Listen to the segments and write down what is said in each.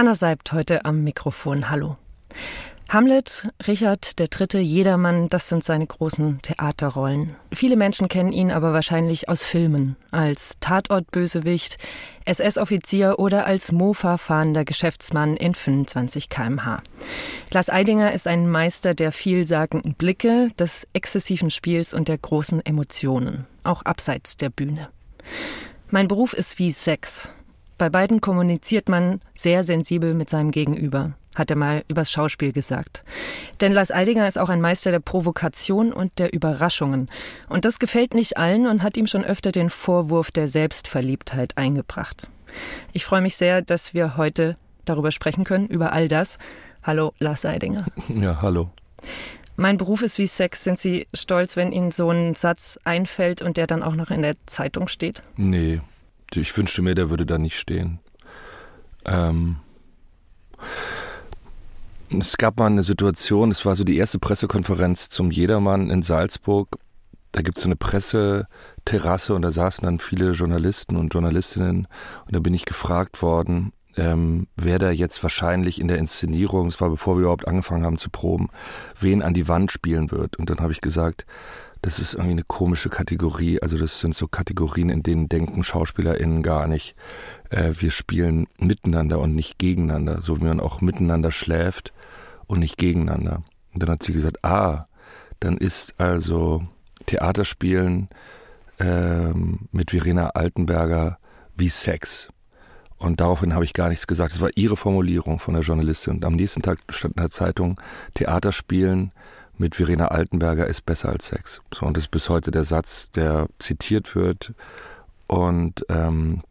Anna Seibt heute am Mikrofon. Hallo. Hamlet, Richard III., Jedermann, das sind seine großen Theaterrollen. Viele Menschen kennen ihn aber wahrscheinlich aus Filmen, als Tatortbösewicht, SS-Offizier oder als Mofa fahrender Geschäftsmann in 25 kmh. Lars Eidinger ist ein Meister der vielsagenden Blicke, des exzessiven Spiels und der großen Emotionen, auch abseits der Bühne. Mein Beruf ist wie Sex. Bei beiden kommuniziert man sehr sensibel mit seinem Gegenüber, hat er mal übers Schauspiel gesagt. Denn Lars Eidinger ist auch ein Meister der Provokation und der Überraschungen. Und das gefällt nicht allen und hat ihm schon öfter den Vorwurf der Selbstverliebtheit eingebracht. Ich freue mich sehr, dass wir heute darüber sprechen können, über all das. Hallo, Lars Eidinger. Ja, hallo. Mein Beruf ist wie Sex. Sind Sie stolz, wenn Ihnen so ein Satz einfällt und der dann auch noch in der Zeitung steht? Nee, ich wünschte mir, der würde da nicht stehen. Ähm, es gab mal eine Situation, es war so die erste Pressekonferenz zum Jedermann in Salzburg. Da gibt es so eine Presseterrasse und da saßen dann viele Journalisten und Journalistinnen. Und da bin ich gefragt worden, ähm, wer da jetzt wahrscheinlich in der Inszenierung, es war bevor wir überhaupt angefangen haben zu proben, wen an die Wand spielen wird. Und dann habe ich gesagt, das ist irgendwie eine komische Kategorie. Also das sind so Kategorien, in denen denken SchauspielerInnen gar nicht. Äh, wir spielen miteinander und nicht gegeneinander, so wie man auch miteinander schläft und nicht gegeneinander. Und dann hat sie gesagt, ah, dann ist also Theaterspielen ähm, mit Verena Altenberger wie Sex. Und daraufhin habe ich gar nichts gesagt. Das war ihre Formulierung von der Journalistin. Und am nächsten Tag stand in der Zeitung, Theaterspielen mit Verena Altenberger ist besser als Sex. So, und das ist bis heute der Satz, der zitiert wird. Und ähm,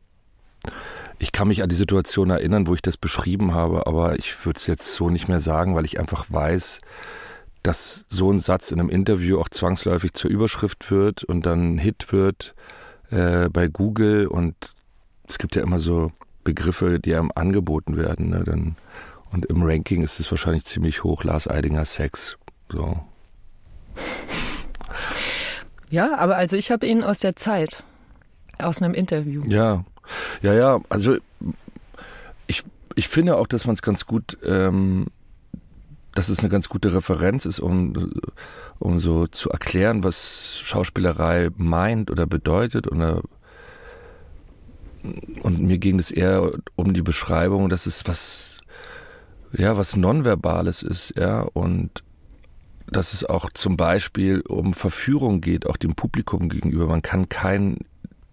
ich kann mich an die Situation erinnern, wo ich das beschrieben habe, aber ich würde es jetzt so nicht mehr sagen, weil ich einfach weiß, dass so ein Satz in einem Interview auch zwangsläufig zur Überschrift wird und dann Hit wird äh, bei Google und es gibt ja immer so Begriffe, die einem angeboten werden. Ne? Dann, und im Ranking ist es wahrscheinlich ziemlich hoch. Lars Eidinger Sex so. Ja, aber also ich habe ihn aus der Zeit, aus einem Interview. Ja, ja, ja. Also ich, ich finde auch, dass man es ganz gut, ähm, dass es eine ganz gute Referenz ist, um, um so zu erklären, was Schauspielerei meint oder bedeutet oder und mir ging es eher um die Beschreibung, dass es was ja was nonverbales ist, ja und dass es auch zum Beispiel um Verführung geht, auch dem Publikum gegenüber. Man kann keinen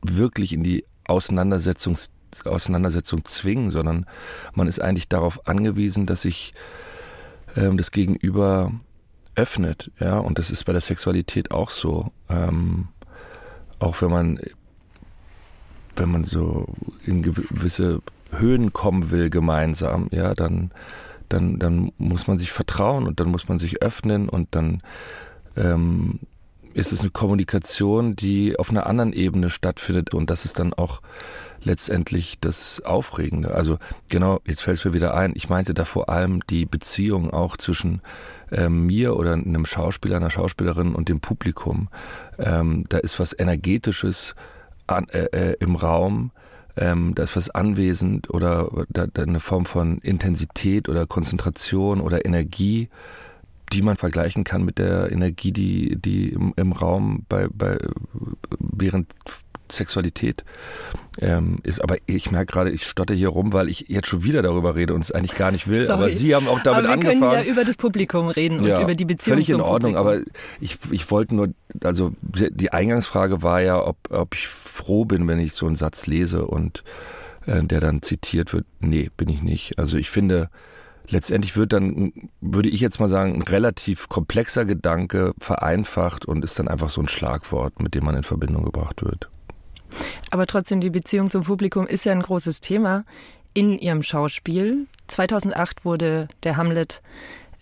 wirklich in die Auseinandersetzung, Auseinandersetzung zwingen, sondern man ist eigentlich darauf angewiesen, dass sich ähm, das Gegenüber öffnet. Ja, und das ist bei der Sexualität auch so. Ähm, auch wenn man, wenn man so in gewisse Höhen kommen will gemeinsam, ja, dann dann, dann muss man sich vertrauen und dann muss man sich öffnen und dann ähm, ist es eine Kommunikation, die auf einer anderen Ebene stattfindet und das ist dann auch letztendlich das Aufregende. Also genau, jetzt fällt es mir wieder ein, ich meinte da vor allem die Beziehung auch zwischen ähm, mir oder einem Schauspieler, einer Schauspielerin und dem Publikum. Ähm, da ist was Energetisches an, äh, äh, im Raum, ähm, da ist was anwesend oder da, da eine Form von Intensität oder Konzentration oder Energie, die man vergleichen kann mit der Energie, die, die im, im Raum bei, bei während Sexualität ähm, ist. Aber ich merke gerade, ich stotter hier rum, weil ich jetzt schon wieder darüber rede und es eigentlich gar nicht will. Sorry. Aber Sie haben auch damit aber wir angefangen. Wir können ja über das Publikum reden ja, und über die Beziehung Völlig in Ordnung, Publikum. aber ich, ich wollte nur, also die Eingangsfrage war ja, ob, ob ich froh bin, wenn ich so einen Satz lese und äh, der dann zitiert wird. Nee, bin ich nicht. Also ich finde, letztendlich wird dann, würde ich jetzt mal sagen, ein relativ komplexer Gedanke vereinfacht und ist dann einfach so ein Schlagwort, mit dem man in Verbindung gebracht wird. Aber trotzdem, die Beziehung zum Publikum ist ja ein großes Thema in ihrem Schauspiel. 2008 wurde der Hamlet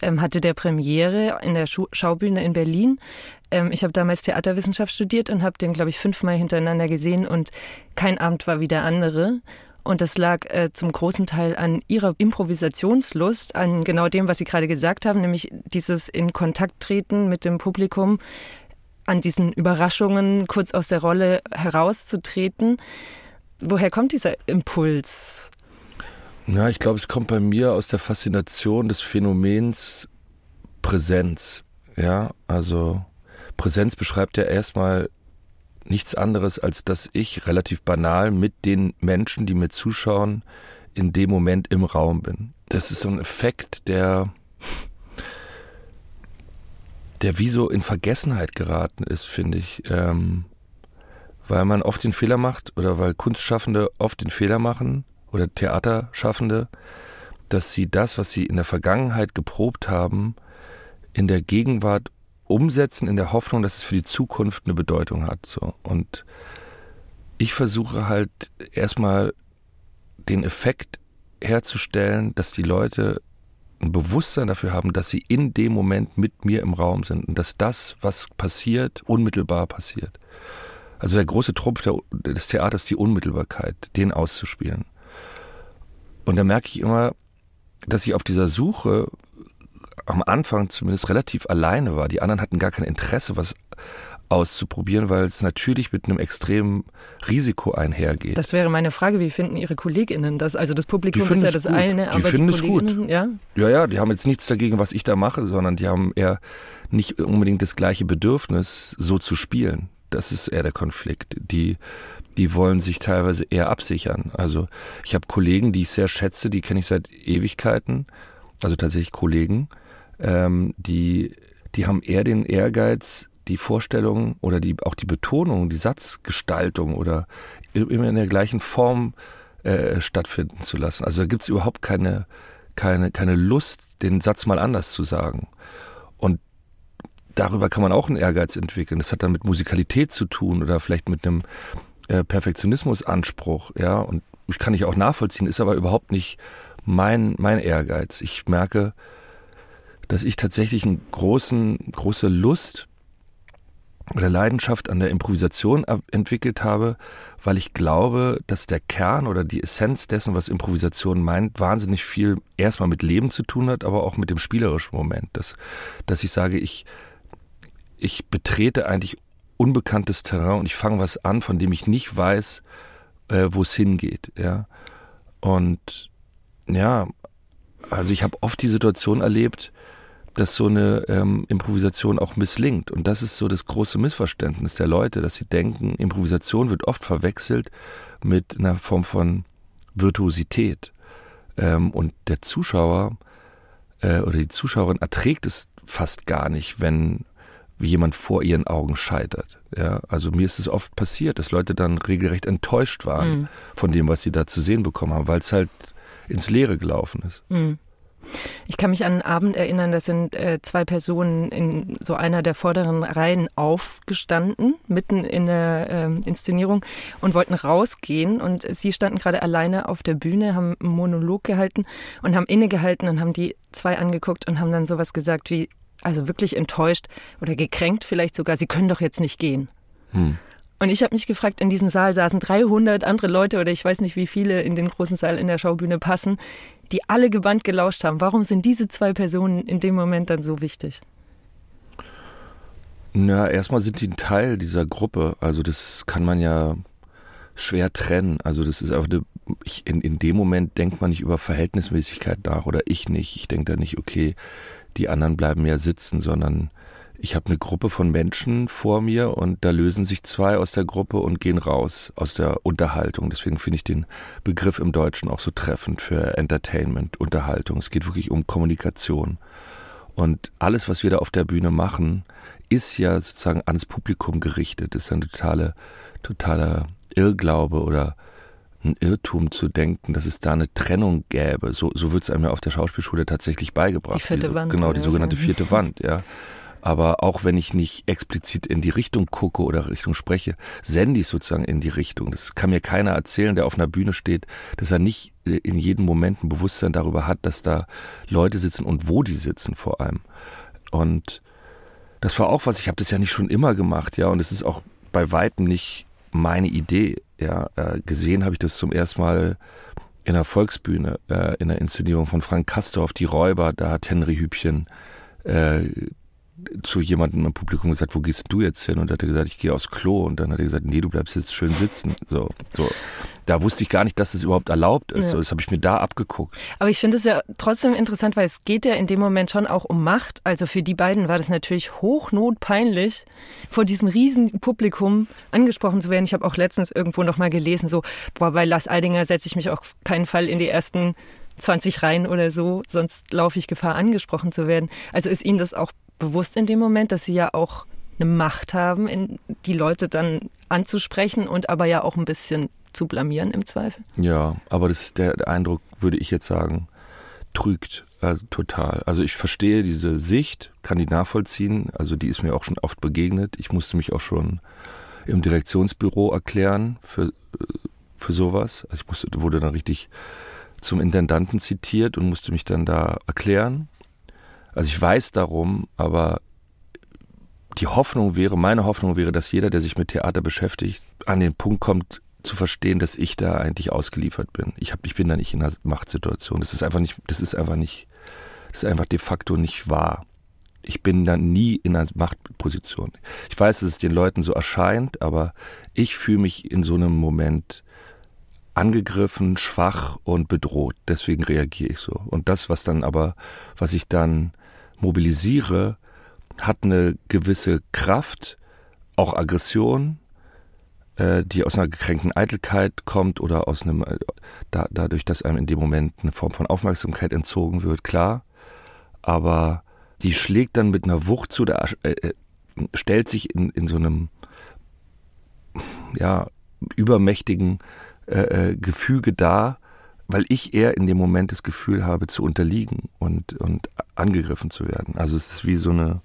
ähm, hatte der Premiere in der Schaubühne in Berlin. Ähm, ich habe damals Theaterwissenschaft studiert und habe den, glaube ich, fünfmal hintereinander gesehen und kein Abend war wie der andere. Und das lag äh, zum großen Teil an ihrer Improvisationslust, an genau dem, was Sie gerade gesagt haben, nämlich dieses in Kontakt treten mit dem Publikum, an diesen Überraschungen kurz aus der Rolle herauszutreten. Woher kommt dieser Impuls? Ja, ich glaube, es kommt bei mir aus der Faszination des Phänomens Präsenz. Ja, also Präsenz beschreibt ja erstmal nichts anderes, als dass ich relativ banal mit den Menschen, die mir zuschauen, in dem Moment im Raum bin. Das ist so ein Effekt, der, der wie so in Vergessenheit geraten ist, finde ich. Ähm, weil man oft den Fehler macht oder weil Kunstschaffende oft den Fehler machen oder Theaterschaffende, dass sie das, was sie in der Vergangenheit geprobt haben, in der Gegenwart umsetzen in der Hoffnung, dass es für die Zukunft eine Bedeutung hat. So. Und ich versuche halt erstmal den Effekt herzustellen, dass die Leute ein Bewusstsein dafür haben, dass sie in dem Moment mit mir im Raum sind und dass das, was passiert, unmittelbar passiert. Also der große Trumpf des Theaters, die Unmittelbarkeit, den auszuspielen. Und da merke ich immer, dass ich auf dieser Suche am Anfang zumindest relativ alleine war. Die anderen hatten gar kein Interesse, was auszuprobieren, weil es natürlich mit einem extremen Risiko einhergeht. Das wäre meine Frage, wie finden Ihre KollegInnen das? Also das Publikum ist ja das gut. eine, aber die, die es gut. ja? Ja, ja, die haben jetzt nichts dagegen, was ich da mache, sondern die haben eher nicht unbedingt das gleiche Bedürfnis, so zu spielen. Das ist eher der Konflikt. Die, die wollen sich teilweise eher absichern. Also ich habe Kollegen, die ich sehr schätze, die kenne ich seit Ewigkeiten, also tatsächlich Kollegen, ähm, die, die haben eher den Ehrgeiz, die Vorstellung oder die, auch die Betonung, die Satzgestaltung oder immer in der gleichen Form äh, stattfinden zu lassen. Also da gibt es überhaupt keine, keine, keine Lust, den Satz mal anders zu sagen. Und darüber kann man auch einen Ehrgeiz entwickeln. Das hat dann mit Musikalität zu tun oder vielleicht mit einem äh, Perfektionismusanspruch, ja. Und ich kann ich auch nachvollziehen, ist aber überhaupt nicht mein, mein Ehrgeiz. Ich merke, dass ich tatsächlich eine große Lust oder Leidenschaft an der Improvisation entwickelt habe, weil ich glaube, dass der Kern oder die Essenz dessen, was Improvisation meint, wahnsinnig viel erstmal mit Leben zu tun hat, aber auch mit dem spielerischen Moment. Dass, dass ich sage, ich, ich betrete eigentlich unbekanntes Terrain und ich fange was an, von dem ich nicht weiß, äh, wo es hingeht. Ja? Und ja, also ich habe oft die Situation erlebt, dass so eine ähm, Improvisation auch misslingt. Und das ist so das große Missverständnis der Leute, dass sie denken, Improvisation wird oft verwechselt mit einer Form von Virtuosität. Ähm, und der Zuschauer äh, oder die Zuschauerin erträgt es fast gar nicht, wenn jemand vor ihren Augen scheitert. Ja, also mir ist es oft passiert, dass Leute dann regelrecht enttäuscht waren mhm. von dem, was sie da zu sehen bekommen haben, weil es halt ins Leere gelaufen ist. Mhm. Ich kann mich an einen Abend erinnern, da sind äh, zwei Personen in so einer der vorderen Reihen aufgestanden, mitten in der äh, Inszenierung und wollten rausgehen. Und sie standen gerade alleine auf der Bühne, haben einen Monolog gehalten und haben innegehalten und haben die zwei angeguckt und haben dann sowas gesagt wie, also wirklich enttäuscht oder gekränkt vielleicht sogar, sie können doch jetzt nicht gehen. Hm. Und ich habe mich gefragt, in diesem Saal saßen 300 andere Leute oder ich weiß nicht, wie viele in den großen Saal in der Schaubühne passen, die alle gebannt gelauscht haben. Warum sind diese zwei Personen in dem Moment dann so wichtig? Na, erstmal sind die ein Teil dieser Gruppe. Also das kann man ja schwer trennen. Also das ist einfach eine, ich, in, in dem Moment denkt man nicht über Verhältnismäßigkeit nach oder ich nicht. Ich denke da nicht, okay, die anderen bleiben ja sitzen, sondern ich habe eine Gruppe von Menschen vor mir und da lösen sich zwei aus der Gruppe und gehen raus aus der Unterhaltung. Deswegen finde ich den Begriff im Deutschen auch so treffend für Entertainment, Unterhaltung. Es geht wirklich um Kommunikation. Und alles, was wir da auf der Bühne machen, ist ja sozusagen ans Publikum gerichtet. Das ist ein totale, totaler Irrglaube oder ein Irrtum zu denken, dass es da eine Trennung gäbe. So, so wird es einem ja auf der Schauspielschule tatsächlich beigebracht. Die vierte Wand. Genau, die sogenannte vierte Wand, ja. Aber auch wenn ich nicht explizit in die Richtung gucke oder Richtung spreche, sende ich sozusagen in die Richtung. Das kann mir keiner erzählen, der auf einer Bühne steht, dass er nicht in jedem Moment ein Bewusstsein darüber hat, dass da Leute sitzen und wo die sitzen vor allem. Und das war auch was, ich habe das ja nicht schon immer gemacht, ja, und es ist auch bei weitem nicht meine Idee, ja. Äh, gesehen habe ich das zum ersten Mal in der Volksbühne, äh, in der Inszenierung von Frank Kastorf, Die Räuber, da hat Henry Hübchen äh, zu jemandem im Publikum gesagt, wo gehst du jetzt hin? Und er hat gesagt, ich gehe aufs Klo. Und dann hat er gesagt, nee, du bleibst jetzt schön sitzen. So, so. Da wusste ich gar nicht, dass es das überhaupt erlaubt ist. Ja. So, das habe ich mir da abgeguckt. Aber ich finde es ja trotzdem interessant, weil es geht ja in dem Moment schon auch um Macht. Also für die beiden war das natürlich hochnotpeinlich, vor diesem riesen Publikum angesprochen zu werden. Ich habe auch letztens irgendwo noch mal gelesen, so, boah, bei Lars Eidinger setze ich mich auf keinen Fall in die ersten 20 Reihen oder so, sonst laufe ich Gefahr, angesprochen zu werden. Also ist Ihnen das auch bewusst in dem Moment, dass Sie ja auch eine Macht haben, die Leute dann anzusprechen und aber ja auch ein bisschen zu blamieren im Zweifel? Ja, aber das, der, der Eindruck, würde ich jetzt sagen, trügt also total. Also ich verstehe diese Sicht, kann die nachvollziehen. Also die ist mir auch schon oft begegnet. Ich musste mich auch schon im Direktionsbüro erklären für, für sowas. Also ich musste, wurde dann richtig zum Intendanten zitiert und musste mich dann da erklären. Also ich weiß darum, aber die Hoffnung wäre, meine Hoffnung wäre, dass jeder, der sich mit Theater beschäftigt, an den Punkt kommt, zu verstehen, dass ich da eigentlich ausgeliefert bin. Ich, hab, ich bin da nicht in einer Machtsituation. Das ist einfach nicht, das ist einfach nicht, das ist einfach de facto nicht wahr. Ich bin da nie in einer Machtposition. Ich weiß, dass es den Leuten so erscheint, aber ich fühle mich in so einem Moment angegriffen, schwach und bedroht. Deswegen reagiere ich so. Und das, was dann aber, was ich dann mobilisiere, hat eine gewisse Kraft, auch Aggression, äh, die aus einer gekränkten Eitelkeit kommt oder aus einem, äh, da, dadurch, dass einem in dem Moment eine Form von Aufmerksamkeit entzogen wird, klar. Aber die schlägt dann mit einer Wucht zu, der äh, äh, stellt sich in, in so einem, ja, übermächtigen äh, äh, Gefüge da, weil ich eher in dem Moment das Gefühl habe, zu unterliegen und, und angegriffen zu werden. Also es ist wie so eine.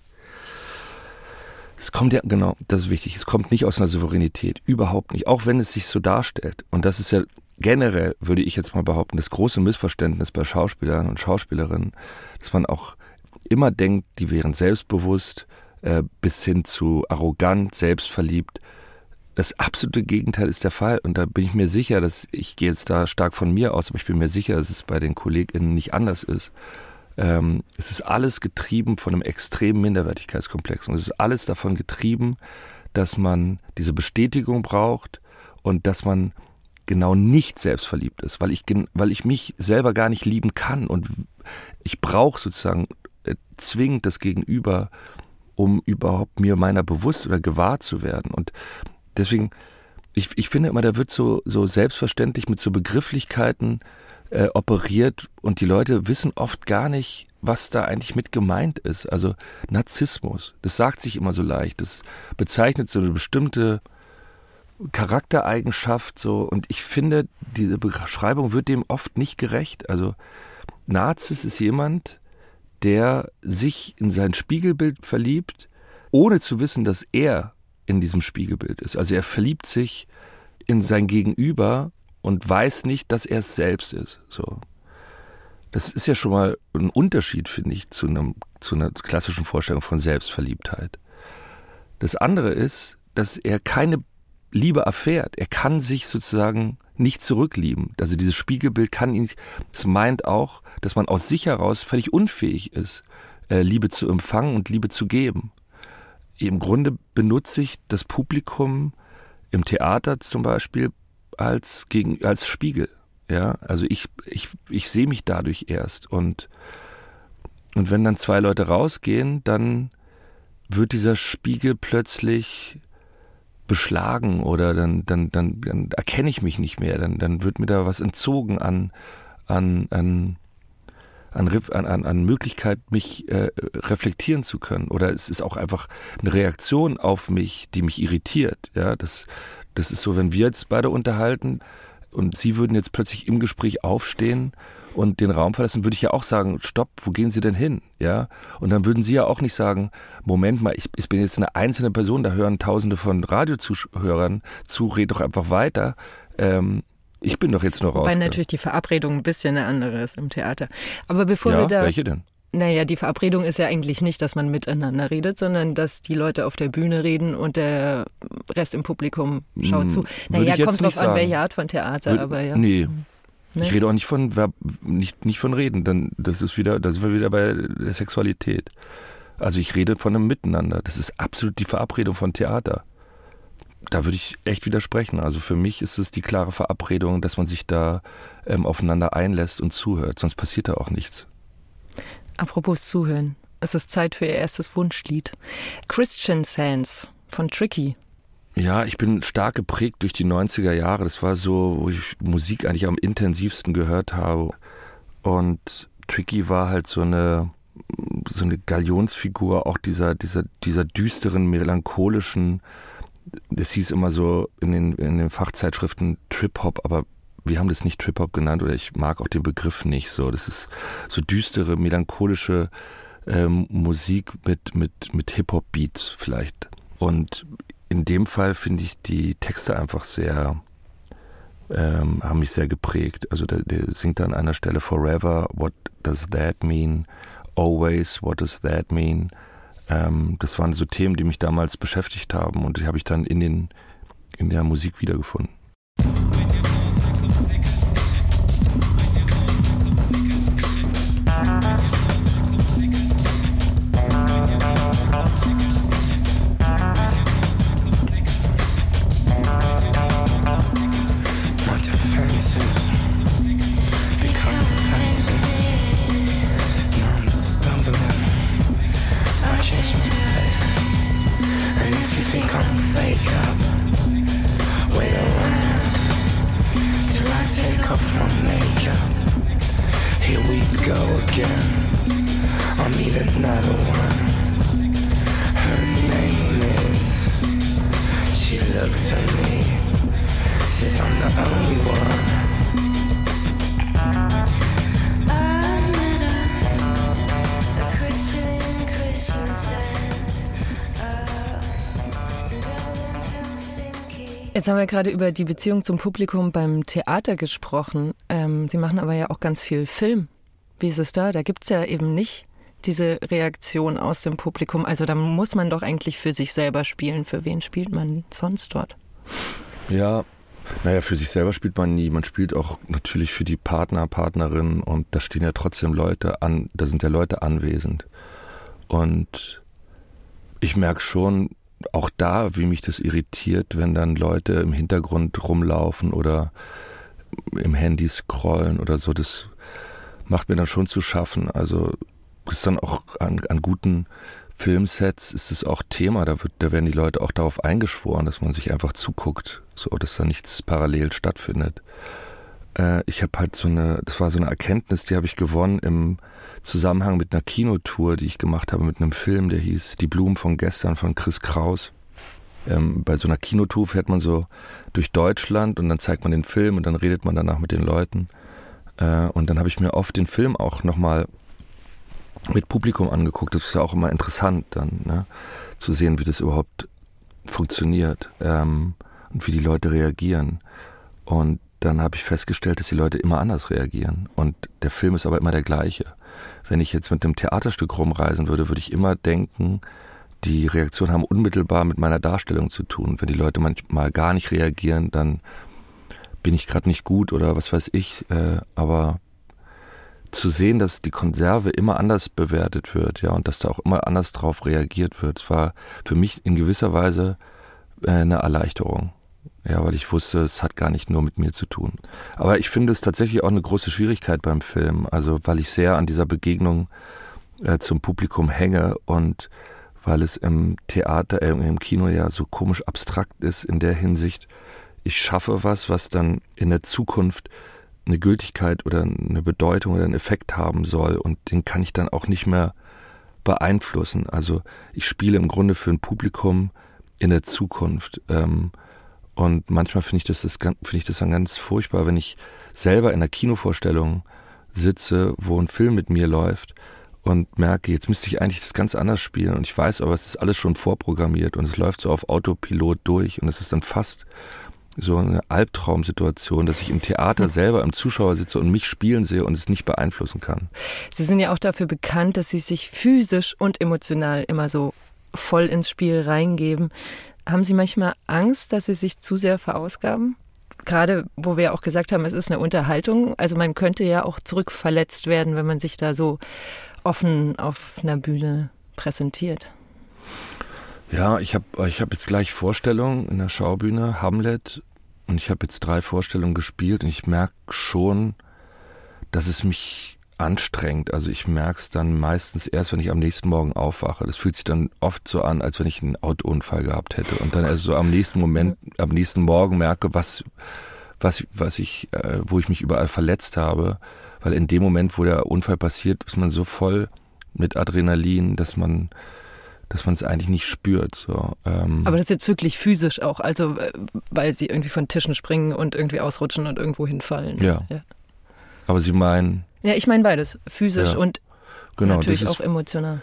Es kommt ja, genau, das ist wichtig, es kommt nicht aus einer Souveränität, überhaupt nicht, auch wenn es sich so darstellt. Und das ist ja generell, würde ich jetzt mal behaupten, das große Missverständnis bei Schauspielern und Schauspielerinnen, dass man auch immer denkt, die wären selbstbewusst, äh, bis hin zu arrogant, selbstverliebt. Das absolute Gegenteil ist der Fall. Und da bin ich mir sicher, dass ich gehe jetzt da stark von mir aus, aber ich bin mir sicher, dass es bei den KollegInnen nicht anders ist. Ähm, es ist alles getrieben von einem extremen Minderwertigkeitskomplex. Und es ist alles davon getrieben, dass man diese Bestätigung braucht und dass man genau nicht selbstverliebt ist, weil ich, weil ich mich selber gar nicht lieben kann. Und ich brauche sozusagen äh, zwingend das Gegenüber, um überhaupt mir meiner bewusst oder gewahr zu werden. Und deswegen, ich, ich finde immer, da wird so, so selbstverständlich mit so Begrifflichkeiten äh, operiert und die Leute wissen oft gar nicht, was da eigentlich mit gemeint ist. Also Narzissmus, das sagt sich immer so leicht, das bezeichnet so eine bestimmte Charaktereigenschaft so und ich finde, diese Beschreibung wird dem oft nicht gerecht. Also Narzis ist jemand, der sich in sein Spiegelbild verliebt, ohne zu wissen, dass er in diesem Spiegelbild ist. Also er verliebt sich in sein Gegenüber und weiß nicht, dass er es selbst ist. So. Das ist ja schon mal ein Unterschied, finde ich, zu, einem, zu einer klassischen Vorstellung von Selbstverliebtheit. Das andere ist, dass er keine Liebe erfährt. Er kann sich sozusagen nicht zurücklieben. Also dieses Spiegelbild kann ihn, es meint auch, dass man aus sich heraus völlig unfähig ist, äh, Liebe zu empfangen und Liebe zu geben im Grunde benutze ich das Publikum im Theater zum Beispiel als, gegen, als Spiegel. Ja, also ich, ich, ich sehe mich dadurch erst. Und, und wenn dann zwei Leute rausgehen, dann wird dieser Spiegel plötzlich beschlagen oder dann, dann, dann, dann erkenne ich mich nicht mehr. Dann, dann wird mir da was entzogen an, an, an an, an, an Möglichkeit, mich äh, reflektieren zu können. Oder es ist auch einfach eine Reaktion auf mich, die mich irritiert. Ja, das, das ist so, wenn wir jetzt beide unterhalten und Sie würden jetzt plötzlich im Gespräch aufstehen und den Raum verlassen, würde ich ja auch sagen, stopp, wo gehen Sie denn hin? Ja, und dann würden Sie ja auch nicht sagen, Moment mal, ich, ich bin jetzt eine einzelne Person, da hören Tausende von Radiozuhörern zu, red doch einfach weiter. Ähm, ich bin doch jetzt nur raus. Weil natürlich die Verabredung ein bisschen eine andere ist im Theater. Aber bevor ja, wir da. Welche denn? Naja, die Verabredung ist ja eigentlich nicht, dass man miteinander redet, sondern dass die Leute auf der Bühne reden und der Rest im Publikum schaut hm, zu. Naja, kommt drauf an, welche Art von Theater, Würde, aber ja. Nee. Hm. Nee? Ich rede auch nicht von nicht, nicht von Reden, dann das ist wieder, da sind wir wieder bei der Sexualität. Also ich rede von einem Miteinander. Das ist absolut die Verabredung von Theater. Da würde ich echt widersprechen. Also für mich ist es die klare Verabredung, dass man sich da ähm, aufeinander einlässt und zuhört. Sonst passiert da auch nichts. Apropos Zuhören. Es ist Zeit für Ihr erstes Wunschlied. Christian Sands von Tricky. Ja, ich bin stark geprägt durch die 90er Jahre. Das war so, wo ich Musik eigentlich am intensivsten gehört habe. Und Tricky war halt so eine, so eine Galionsfigur auch dieser, dieser, dieser düsteren, melancholischen, das hieß immer so in den, in den Fachzeitschriften Trip-Hop, aber wir haben das nicht Trip-Hop genannt oder ich mag auch den Begriff nicht so. Das ist so düstere, melancholische ähm, Musik mit, mit, mit Hip-Hop-Beats vielleicht. Und in dem Fall finde ich die Texte einfach sehr, ähm, haben mich sehr geprägt. Also der, der singt an einer Stelle Forever, what does that mean? Always, what does that mean? Ähm, das waren so Themen, die mich damals beschäftigt haben und die habe ich dann in, den, in der Musik wiedergefunden. Haben wir gerade über die Beziehung zum Publikum beim Theater gesprochen. Ähm, Sie machen aber ja auch ganz viel Film. Wie ist es da? Da gibt es ja eben nicht diese Reaktion aus dem Publikum. Also da muss man doch eigentlich für sich selber spielen. Für wen spielt man sonst dort? Ja, naja, für sich selber spielt man nie. Man spielt auch natürlich für die Partner, Partnerinnen und da stehen ja trotzdem Leute an, da sind ja Leute anwesend. Und ich merke schon, auch da, wie mich das irritiert, wenn dann Leute im Hintergrund rumlaufen oder im Handy scrollen oder so, das macht mir dann schon zu schaffen. Also ist dann auch an, an guten Filmsets ist es auch Thema, da, wird, da werden die Leute auch darauf eingeschworen, dass man sich einfach zuguckt, so dass da nichts parallel stattfindet. Äh, ich habe halt so eine, das war so eine Erkenntnis, die habe ich gewonnen im Zusammenhang mit einer Kinotour, die ich gemacht habe mit einem Film, der hieß Die Blumen von gestern von Chris Kraus. Ähm, bei so einer Kinotour fährt man so durch Deutschland und dann zeigt man den Film und dann redet man danach mit den Leuten. Äh, und dann habe ich mir oft den Film auch nochmal mit Publikum angeguckt. Das ist ja auch immer interessant dann, ne? zu sehen, wie das überhaupt funktioniert ähm, und wie die Leute reagieren. Und dann habe ich festgestellt, dass die Leute immer anders reagieren. Und der Film ist aber immer der gleiche wenn ich jetzt mit einem Theaterstück rumreisen würde, würde ich immer denken, die Reaktionen haben unmittelbar mit meiner Darstellung zu tun. Wenn die Leute manchmal gar nicht reagieren, dann bin ich gerade nicht gut oder was weiß ich. Äh, aber zu sehen, dass die Konserve immer anders bewertet wird, ja, und dass da auch immer anders drauf reagiert wird, das war für mich in gewisser Weise äh, eine Erleichterung. Ja, weil ich wusste, es hat gar nicht nur mit mir zu tun. Aber ich finde es tatsächlich auch eine große Schwierigkeit beim Film, also weil ich sehr an dieser Begegnung äh, zum Publikum hänge und weil es im Theater, äh, im Kino ja so komisch abstrakt ist in der Hinsicht, ich schaffe was, was dann in der Zukunft eine Gültigkeit oder eine Bedeutung oder einen Effekt haben soll und den kann ich dann auch nicht mehr beeinflussen. Also ich spiele im Grunde für ein Publikum in der Zukunft. Ähm, und manchmal finde ich, das, das, find ich das dann ganz furchtbar, wenn ich selber in der Kinovorstellung sitze, wo ein Film mit mir läuft und merke, jetzt müsste ich eigentlich das ganz anders spielen und ich weiß aber, es ist alles schon vorprogrammiert und es läuft so auf Autopilot durch und es ist dann fast so eine Albtraumsituation, dass ich im Theater hm. selber im Zuschauer sitze und mich spielen sehe und es nicht beeinflussen kann. Sie sind ja auch dafür bekannt, dass Sie sich physisch und emotional immer so voll ins Spiel reingeben. Haben Sie manchmal Angst, dass Sie sich zu sehr verausgaben? Gerade wo wir auch gesagt haben, es ist eine Unterhaltung. Also man könnte ja auch zurückverletzt werden, wenn man sich da so offen auf einer Bühne präsentiert. Ja, ich habe ich hab jetzt gleich Vorstellungen in der Schaubühne, Hamlet, und ich habe jetzt drei Vorstellungen gespielt und ich merke schon, dass es mich anstrengend. Also ich merke es dann meistens erst, wenn ich am nächsten Morgen aufwache. Das fühlt sich dann oft so an, als wenn ich einen Autounfall gehabt hätte. Und dann erst so am nächsten Moment, am nächsten Morgen merke, was, was, was ich, äh, wo ich mich überall verletzt habe. Weil in dem Moment, wo der Unfall passiert, ist man so voll mit Adrenalin, dass man dass man es eigentlich nicht spürt. So. Ähm. Aber das ist jetzt wirklich physisch auch, also äh, weil sie irgendwie von Tischen springen und irgendwie ausrutschen und irgendwo hinfallen. Ja. ja. Aber Sie meinen. Ja, ich meine beides. Physisch ja. und genau, natürlich auch emotional.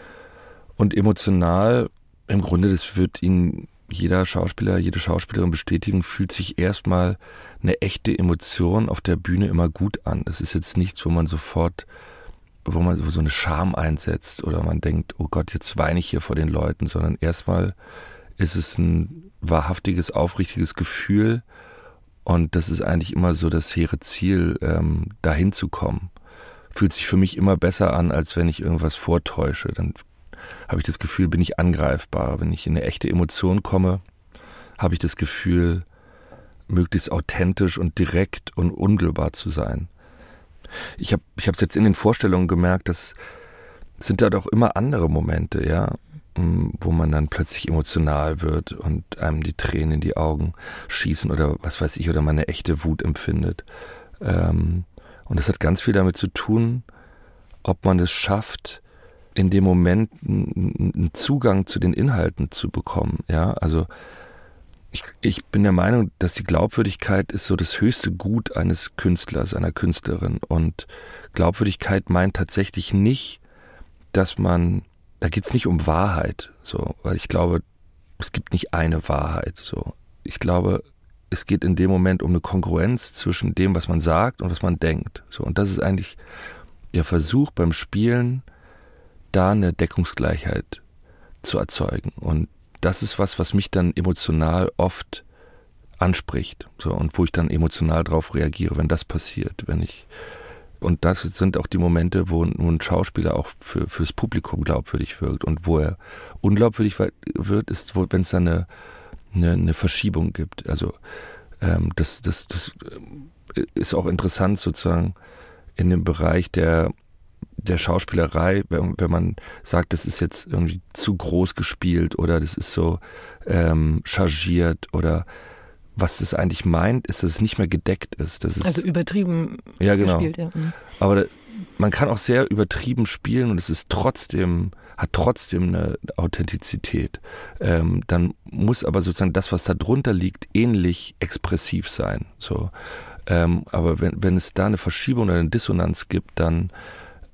Und emotional, im Grunde, das wird Ihnen jeder Schauspieler, jede Schauspielerin bestätigen, fühlt sich erstmal eine echte Emotion auf der Bühne immer gut an. Das ist jetzt nichts, wo man sofort wo man so eine Scham einsetzt oder man denkt, oh Gott, jetzt weine ich hier vor den Leuten, sondern erstmal ist es ein wahrhaftiges, aufrichtiges Gefühl und das ist eigentlich immer so das hehre Ziel, ähm, dahin zu kommen. Fühlt sich für mich immer besser an, als wenn ich irgendwas vortäusche. Dann habe ich das Gefühl, bin ich angreifbar. Wenn ich in eine echte Emotion komme, habe ich das Gefühl, möglichst authentisch und direkt und unmittelbar zu sein. Ich habe ich es jetzt in den Vorstellungen gemerkt, dass sind da doch immer andere Momente, ja, mm, wo man dann plötzlich emotional wird und einem die Tränen in die Augen schießen oder was weiß ich, oder man eine echte Wut empfindet. Ähm, und das hat ganz viel damit zu tun, ob man es schafft, in dem Moment einen Zugang zu den Inhalten zu bekommen. Ja, also ich, ich bin der Meinung, dass die Glaubwürdigkeit ist so das höchste Gut eines Künstlers, einer Künstlerin. Und Glaubwürdigkeit meint tatsächlich nicht, dass man, da geht es nicht um Wahrheit, so, weil ich glaube, es gibt nicht eine Wahrheit. So. Ich glaube, es geht in dem Moment um eine Kongruenz zwischen dem, was man sagt und was man denkt. So, und das ist eigentlich der Versuch beim Spielen, da eine Deckungsgleichheit zu erzeugen. Und das ist was, was mich dann emotional oft anspricht. So, und wo ich dann emotional darauf reagiere, wenn das passiert, wenn ich und das sind auch die Momente, wo ein Schauspieler auch für, fürs Publikum glaubwürdig wirkt. Und wo er unglaubwürdig wird, ist, wenn es da eine, eine, eine, Verschiebung gibt. Also ähm, das, das, das äh, ist auch interessant sozusagen in dem Bereich der der Schauspielerei, wenn, wenn, man sagt, das ist jetzt irgendwie zu groß gespielt oder das ist so ähm, chargiert oder was das eigentlich meint, ist, dass es nicht mehr gedeckt ist. Das ist also übertrieben ja, genau. gespielt, ja. Mhm. Aber man kann auch sehr übertrieben spielen und es ist trotzdem, hat trotzdem eine Authentizität. Ähm, dann muss aber sozusagen das, was da drunter liegt, ähnlich expressiv sein. So. Ähm, aber wenn, wenn es da eine Verschiebung oder eine Dissonanz gibt, dann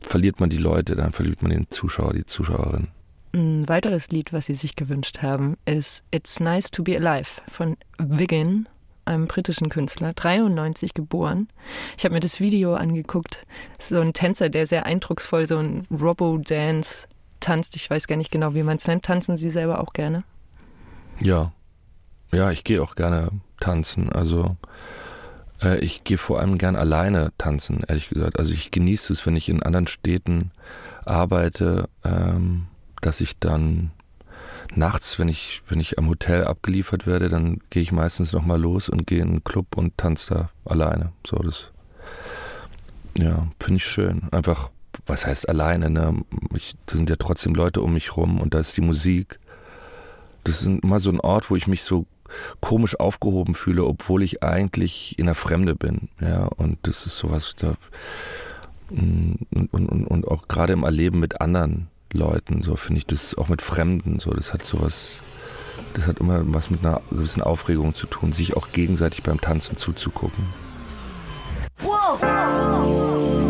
verliert man die Leute, dann verliert man den Zuschauer, die Zuschauerin. Ein weiteres Lied, was Sie sich gewünscht haben, ist It's Nice to Be Alive von Wiggin, einem britischen Künstler, 93 geboren. Ich habe mir das Video angeguckt. So ein Tänzer, der sehr eindrucksvoll so ein Robo-Dance tanzt. Ich weiß gar nicht genau, wie man es nennt. Tanzen Sie selber auch gerne? Ja. Ja, ich gehe auch gerne tanzen. Also äh, ich gehe vor allem gern alleine tanzen, ehrlich gesagt. Also ich genieße es, wenn ich in anderen Städten arbeite, ähm, dass ich dann nachts, wenn ich, wenn ich am Hotel abgeliefert werde, dann gehe ich meistens nochmal los und gehe in einen Club und tanze da alleine. So, das, ja, finde ich schön. Einfach, was heißt alleine, ne? Ich, da sind ja trotzdem Leute um mich rum und da ist die Musik. Das ist immer so ein Ort, wo ich mich so komisch aufgehoben fühle, obwohl ich eigentlich in der Fremde bin. Ja, und das ist sowas, da, mm, und, und, und auch gerade im Erleben mit anderen Leuten, so finde ich das auch mit Fremden, so, das hat sowas, das hat immer was mit einer gewissen Aufregung zu tun, sich auch gegenseitig beim Tanzen zuzugucken. Wow.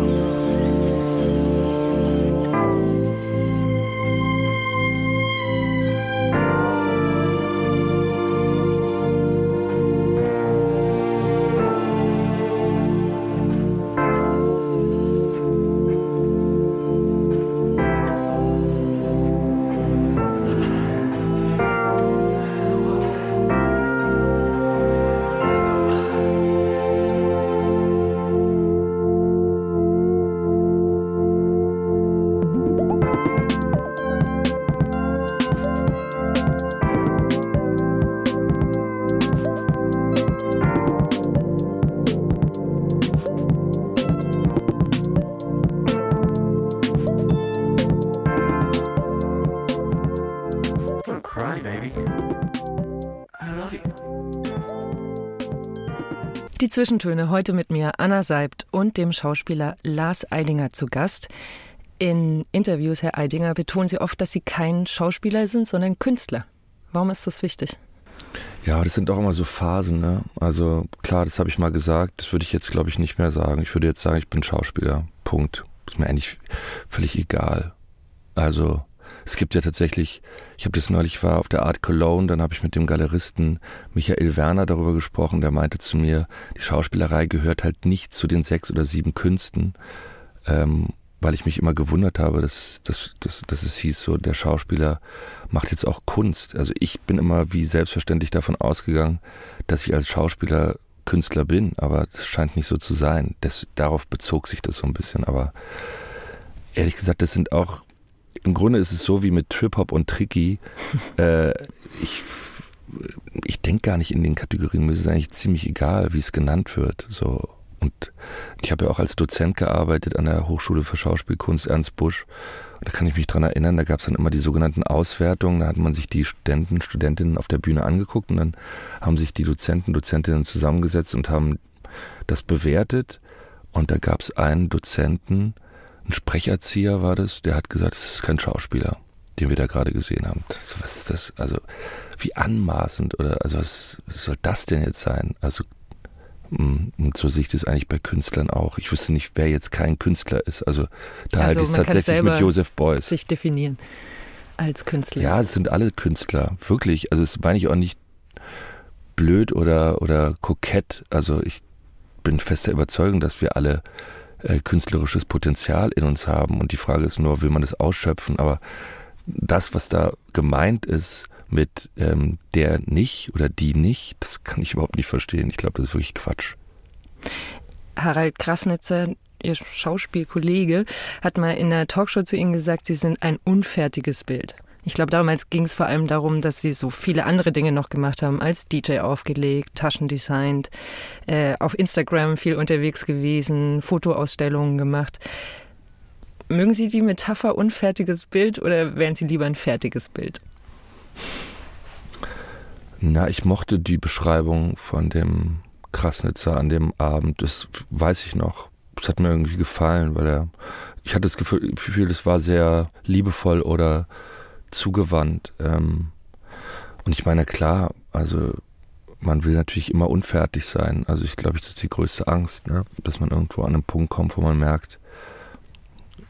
Zwischentöne heute mit mir, Anna Seibt und dem Schauspieler Lars Eidinger zu Gast. In Interviews, Herr Eidinger, betonen Sie oft, dass Sie kein Schauspieler sind, sondern Künstler. Warum ist das wichtig? Ja, das sind auch immer so Phasen. Ne? Also klar, das habe ich mal gesagt. Das würde ich jetzt, glaube ich, nicht mehr sagen. Ich würde jetzt sagen, ich bin Schauspieler. Punkt. Ist mir eigentlich völlig egal. Also es gibt ja tatsächlich, ich habe das neulich war auf der Art Cologne, dann habe ich mit dem Galeristen Michael Werner darüber gesprochen, der meinte zu mir, die Schauspielerei gehört halt nicht zu den sechs oder sieben Künsten, ähm, weil ich mich immer gewundert habe, dass, dass, dass, dass es hieß, so der Schauspieler macht jetzt auch Kunst. Also ich bin immer wie selbstverständlich davon ausgegangen, dass ich als Schauspieler Künstler bin, aber das scheint nicht so zu sein. Das, darauf bezog sich das so ein bisschen, aber ehrlich gesagt, das sind auch im Grunde ist es so wie mit Trip-Hop und Tricky. äh, ich ich denke gar nicht in den Kategorien. Mir ist es eigentlich ziemlich egal, wie es genannt wird. So. Und ich habe ja auch als Dozent gearbeitet an der Hochschule für Schauspielkunst Ernst Busch. Und da kann ich mich dran erinnern, da gab es dann immer die sogenannten Auswertungen. Da hat man sich die Studenten, Studentinnen auf der Bühne angeguckt und dann haben sich die Dozenten, Dozentinnen zusammengesetzt und haben das bewertet. Und da gab es einen Dozenten, ein Sprecherzieher war das, der hat gesagt, es ist kein Schauspieler, den wir da gerade gesehen haben. Was ist das? Also wie anmaßend oder also was, was soll das denn jetzt sein? Also mm, und so sehe ich das eigentlich bei Künstlern auch. Ich wüsste nicht, wer jetzt kein Künstler ist. Also da also, halte ich es tatsächlich mit Joseph Beuys. Sich definieren als Künstler. Ja, es sind alle Künstler, wirklich. Also das meine ich auch nicht blöd oder oder kokett. Also ich bin fester Überzeugung, dass wir alle äh, künstlerisches Potenzial in uns haben. Und die Frage ist nur, will man das ausschöpfen? Aber das, was da gemeint ist mit ähm, der nicht oder die nicht, das kann ich überhaupt nicht verstehen. Ich glaube, das ist wirklich Quatsch. Harald Krasnitzer, Ihr Schauspielkollege, hat mal in einer Talkshow zu Ihnen gesagt, Sie sind ein unfertiges Bild. Ich glaube, damals ging es vor allem darum, dass sie so viele andere Dinge noch gemacht haben, als DJ aufgelegt, Taschen designt, äh, auf Instagram viel unterwegs gewesen, Fotoausstellungen gemacht. Mögen Sie die Metapher unfertiges Bild oder wären Sie lieber ein fertiges Bild? Na, ich mochte die Beschreibung von dem Krasnitzer an dem Abend, das weiß ich noch. Es hat mir irgendwie gefallen, weil er, ich hatte das Gefühl, es war sehr liebevoll oder zugewandt. Ähm, und ich meine, klar, also man will natürlich immer unfertig sein. Also ich glaube, das ist die größte Angst, ne? dass man irgendwo an einen Punkt kommt, wo man merkt,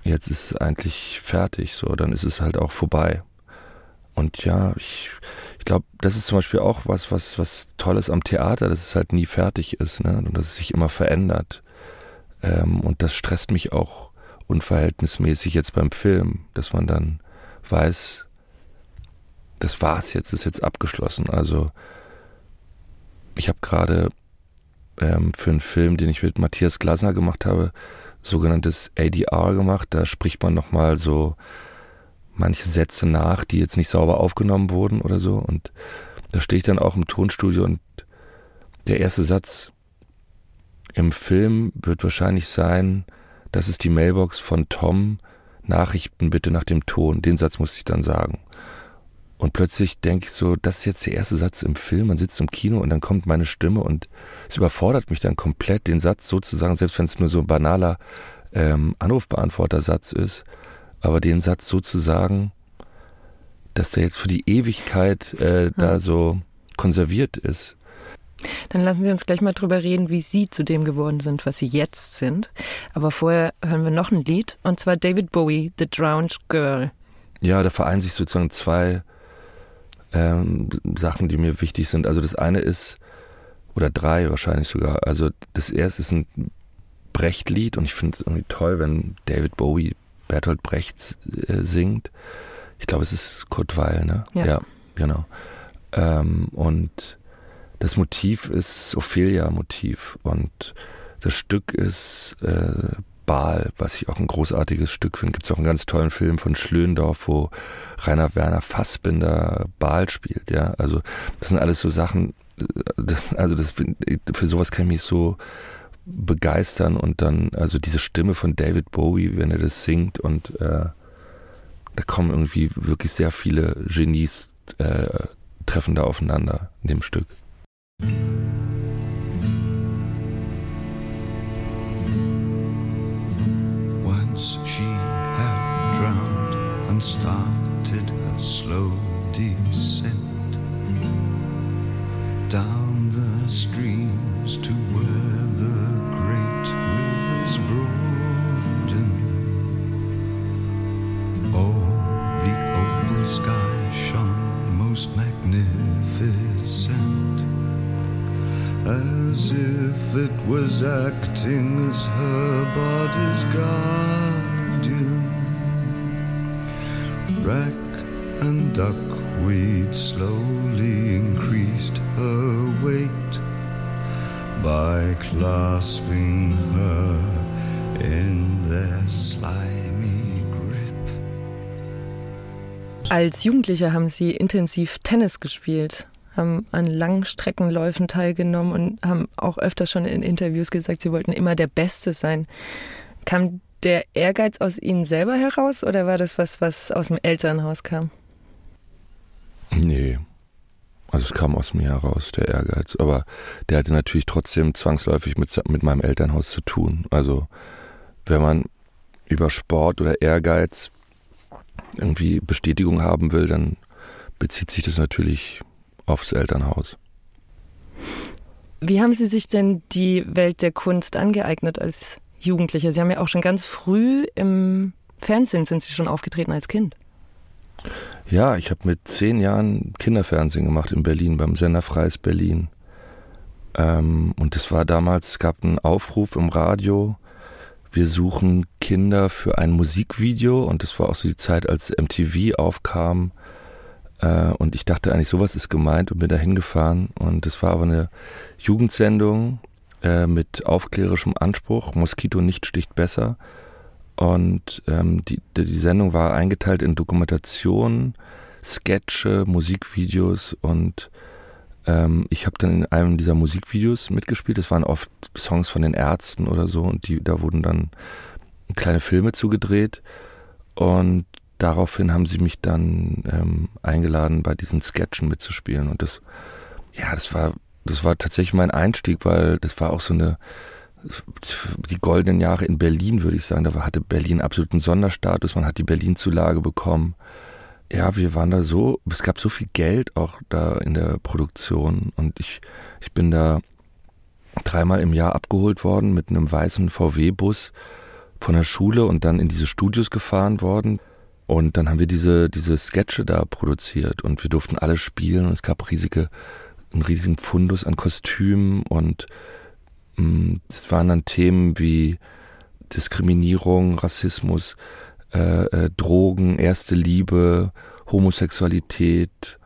jetzt ist es eigentlich fertig, so, dann ist es halt auch vorbei. Und ja, ich, ich glaube, das ist zum Beispiel auch was, was, was Tolles am Theater, dass es halt nie fertig ist, ne? Und dass es sich immer verändert. Ähm, und das stresst mich auch unverhältnismäßig jetzt beim Film, dass man dann weiß, das war's jetzt, ist jetzt abgeschlossen. Also ich habe gerade ähm, für einen Film, den ich mit Matthias Glasner gemacht habe, sogenanntes ADR gemacht. Da spricht man nochmal so manche Sätze nach, die jetzt nicht sauber aufgenommen wurden oder so. Und da stehe ich dann auch im Tonstudio und der erste Satz im Film wird wahrscheinlich sein, das ist die Mailbox von Tom, Nachrichten bitte nach dem Ton. Den Satz muss ich dann sagen. Und plötzlich denke ich so, das ist jetzt der erste Satz im Film, man sitzt im Kino und dann kommt meine Stimme und es überfordert mich dann komplett, den Satz sozusagen, selbst wenn es nur so ein banaler ähm, Anrufbeantworter-Satz ist, aber den Satz sozusagen, dass der jetzt für die Ewigkeit äh, da so konserviert ist. Dann lassen Sie uns gleich mal drüber reden, wie Sie zu dem geworden sind, was Sie jetzt sind. Aber vorher hören wir noch ein Lied, und zwar David Bowie, The Drowned Girl. Ja, da vereinen sich sozusagen zwei ähm, Sachen, die mir wichtig sind. Also das eine ist, oder drei wahrscheinlich sogar. Also das erste ist ein Brecht-Lied und ich finde es irgendwie toll, wenn David Bowie Bertolt Brecht äh, singt. Ich glaube, es ist Kurt Weil, ne? Ja, ja genau. Ähm, und das Motiv ist Ophelia-Motiv und das Stück ist äh, Baal, was ich auch ein großartiges Stück finde. Gibt es auch einen ganz tollen Film von Schlöndorf, wo Rainer Werner Fassbinder Baal spielt. Ja, also das sind alles so Sachen. Äh, also das für sowas kann ich mich so begeistern und dann also diese Stimme von David Bowie, wenn er das singt und äh, da kommen irgendwie wirklich sehr viele Genies äh, treffen da aufeinander in dem Stück. Once she had drowned and started her slow descent down the streams to where the great rivers broaden. Oh, the open sky shone most magnificent, as if it was acting as her body's guardian. Wreck and duckweed slowly increased her weight by clasping her in their slimy grip. Als Jugendlicher haben Sie intensiv Tennis gespielt, haben an langen Streckenläufen teilgenommen und haben auch öfters schon in Interviews gesagt, Sie wollten immer der Beste sein. Kam der Ehrgeiz aus Ihnen selber heraus oder war das was, was aus dem Elternhaus kam? Nee. Also es kam aus mir heraus, der Ehrgeiz. Aber der hatte natürlich trotzdem zwangsläufig mit, mit meinem Elternhaus zu tun. Also wenn man über Sport oder Ehrgeiz irgendwie Bestätigung haben will, dann bezieht sich das natürlich aufs Elternhaus. Wie haben Sie sich denn die Welt der Kunst angeeignet als Jugendlicher? Sie haben ja auch schon ganz früh im Fernsehen sind Sie schon aufgetreten als Kind. Ja, ich habe mit zehn Jahren Kinderfernsehen gemacht in Berlin beim Sender Freies Berlin. Ähm, und es war damals, es gab einen Aufruf im Radio, wir suchen Kinder für ein Musikvideo und das war auch so die Zeit, als MTV aufkam. Äh, und ich dachte eigentlich, sowas ist gemeint und bin da hingefahren. Und es war aber eine Jugendsendung äh, mit aufklärischem Anspruch. Moskito nicht sticht besser. Und ähm, die, die Sendung war eingeteilt in Dokumentationen, Sketche, Musikvideos und ähm, ich habe dann in einem dieser Musikvideos mitgespielt. Das waren oft Songs von den Ärzten oder so und die, da wurden dann kleine Filme zugedreht und daraufhin haben sie mich dann ähm, eingeladen, bei diesen Sketchen mitzuspielen und das, ja, das war, das war tatsächlich mein Einstieg, weil das war auch so eine die goldenen Jahre in Berlin, würde ich sagen. Da hatte Berlin absoluten Sonderstatus. Man hat die Berlin-Zulage bekommen. Ja, wir waren da so, es gab so viel Geld auch da in der Produktion und ich, ich bin da dreimal im Jahr abgeholt worden mit einem weißen VW-Bus von der Schule und dann in diese Studios gefahren worden. Und dann haben wir diese, diese Sketche da produziert und wir durften alle spielen und es gab riesige, einen riesigen Fundus an Kostümen und es waren dann Themen wie Diskriminierung, Rassismus, äh, äh, Drogen, erste Liebe, Homosexualität.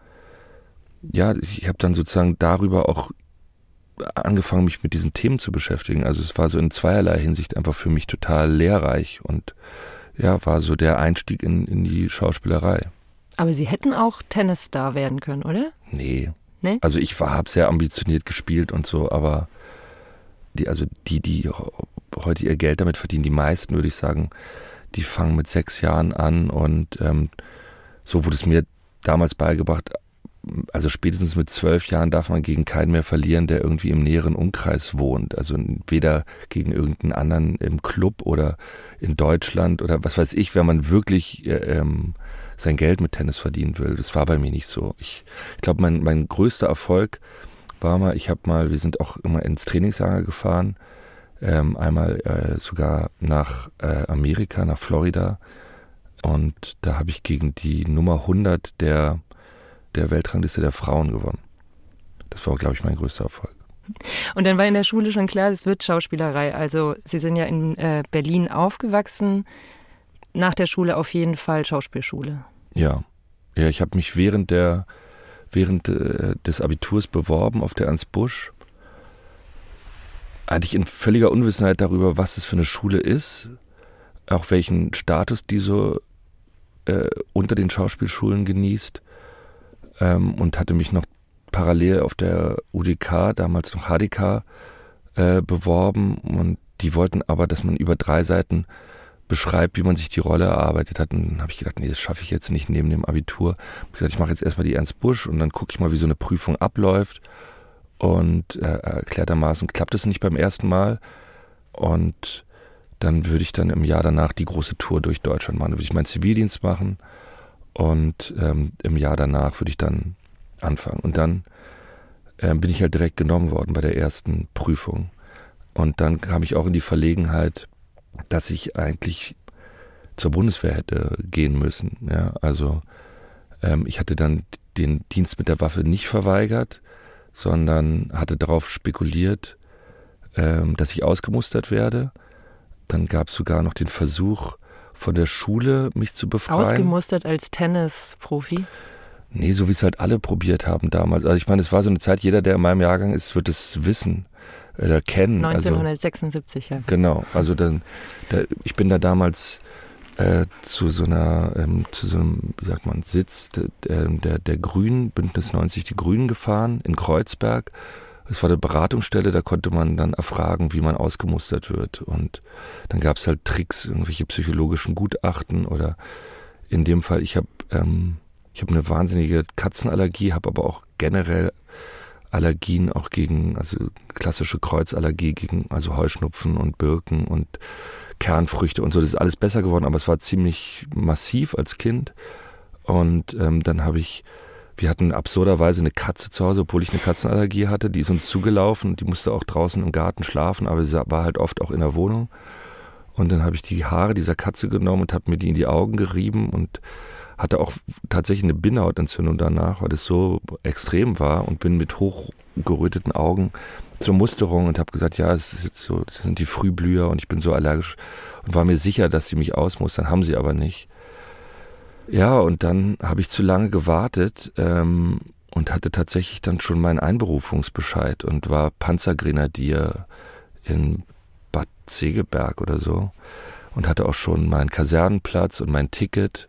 Ja, ich habe dann sozusagen darüber auch angefangen, mich mit diesen Themen zu beschäftigen. Also es war so in zweierlei Hinsicht einfach für mich total lehrreich und ja, war so der Einstieg in, in die Schauspielerei. Aber Sie hätten auch Tennisstar werden können, oder? Nee. nee? Also ich habe sehr ambitioniert gespielt und so, aber die, also die, die heute ihr Geld damit verdienen, die meisten, würde ich sagen, die fangen mit sechs Jahren an und ähm, so wurde es mir damals beigebracht, also spätestens mit zwölf Jahren darf man gegen keinen mehr verlieren, der irgendwie im näheren Umkreis wohnt. Also weder gegen irgendeinen anderen im Club oder in Deutschland oder was weiß ich, wenn man wirklich äh, ähm, sein Geld mit Tennis verdienen will. Das war bei mir nicht so. Ich, ich glaube, mein, mein größter Erfolg war mal, ich habe mal, wir sind auch immer ins Trainingslager gefahren, ähm, einmal äh, sogar nach äh, Amerika, nach Florida. Und da habe ich gegen die Nummer 100 der, der Weltrangliste der Frauen gewonnen. Das war, glaube ich, mein größter Erfolg. Und dann war in der Schule schon klar, es wird Schauspielerei. Also Sie sind ja in äh, Berlin aufgewachsen. Nach der Schule auf jeden Fall Schauspielschule. Ja. Ja, ich habe mich während der während äh, des Abiturs beworben auf der Ernst Busch. Hatte ich in völliger Unwissenheit darüber, was es für eine Schule ist, auch welchen Status die so äh, unter den Schauspielschulen genießt ähm, und hatte mich noch parallel auf der UDK, damals noch HDK, äh, beworben und die wollten aber, dass man über drei Seiten beschreibt, wie man sich die Rolle erarbeitet hat. Und dann habe ich gedacht, nee, das schaffe ich jetzt nicht neben dem Abitur. Ich gesagt, ich mache jetzt erstmal die Ernst Busch und dann gucke ich mal, wie so eine Prüfung abläuft. Und äh, erklärtermaßen klappt es nicht beim ersten Mal. Und dann würde ich dann im Jahr danach die große Tour durch Deutschland machen. Dann würde ich meinen Zivildienst machen und ähm, im Jahr danach würde ich dann anfangen. Und dann ähm, bin ich halt direkt genommen worden bei der ersten Prüfung. Und dann kam ich auch in die Verlegenheit, dass ich eigentlich zur Bundeswehr hätte gehen müssen. Ja, also ähm, ich hatte dann den Dienst mit der Waffe nicht verweigert, sondern hatte darauf spekuliert, ähm, dass ich ausgemustert werde. Dann gab es sogar noch den Versuch von der Schule, mich zu befreien. Ausgemustert als Tennisprofi? Nee, so wie es halt alle probiert haben damals. Also ich meine, es war so eine Zeit, jeder, der in meinem Jahrgang ist, wird es wissen oder kennen. 1976, also, ja. Genau, also dann, da, ich bin da damals äh, zu so einer, ähm, zu so einem, wie sagt man, Sitz der, der, der Grünen, Bündnis 90, die Grünen gefahren in Kreuzberg es war eine Beratungsstelle, da konnte man dann erfragen, wie man ausgemustert wird. Und dann gab es halt Tricks, irgendwelche psychologischen Gutachten oder in dem Fall, ich habe ähm, ich habe eine wahnsinnige Katzenallergie, habe aber auch generell Allergien auch gegen, also klassische Kreuzallergie gegen, also Heuschnupfen und Birken und Kernfrüchte und so. Das ist alles besser geworden, aber es war ziemlich massiv als Kind. Und ähm, dann habe ich wir hatten absurderweise eine Katze zu Hause, obwohl ich eine Katzenallergie hatte. Die ist uns zugelaufen. Die musste auch draußen im Garten schlafen, aber sie war halt oft auch in der Wohnung. Und dann habe ich die Haare dieser Katze genommen und habe mir die in die Augen gerieben und hatte auch tatsächlich eine Bindehautentzündung danach, weil das so extrem war und bin mit hochgeröteten Augen zur Musterung und habe gesagt, ja, es ist jetzt so, das sind die Frühblüher und ich bin so allergisch und war mir sicher, dass sie mich ausmustern, haben sie aber nicht. Ja, und dann habe ich zu lange gewartet ähm, und hatte tatsächlich dann schon meinen Einberufungsbescheid und war Panzergrenadier in Bad Segeberg oder so und hatte auch schon meinen Kasernenplatz und mein Ticket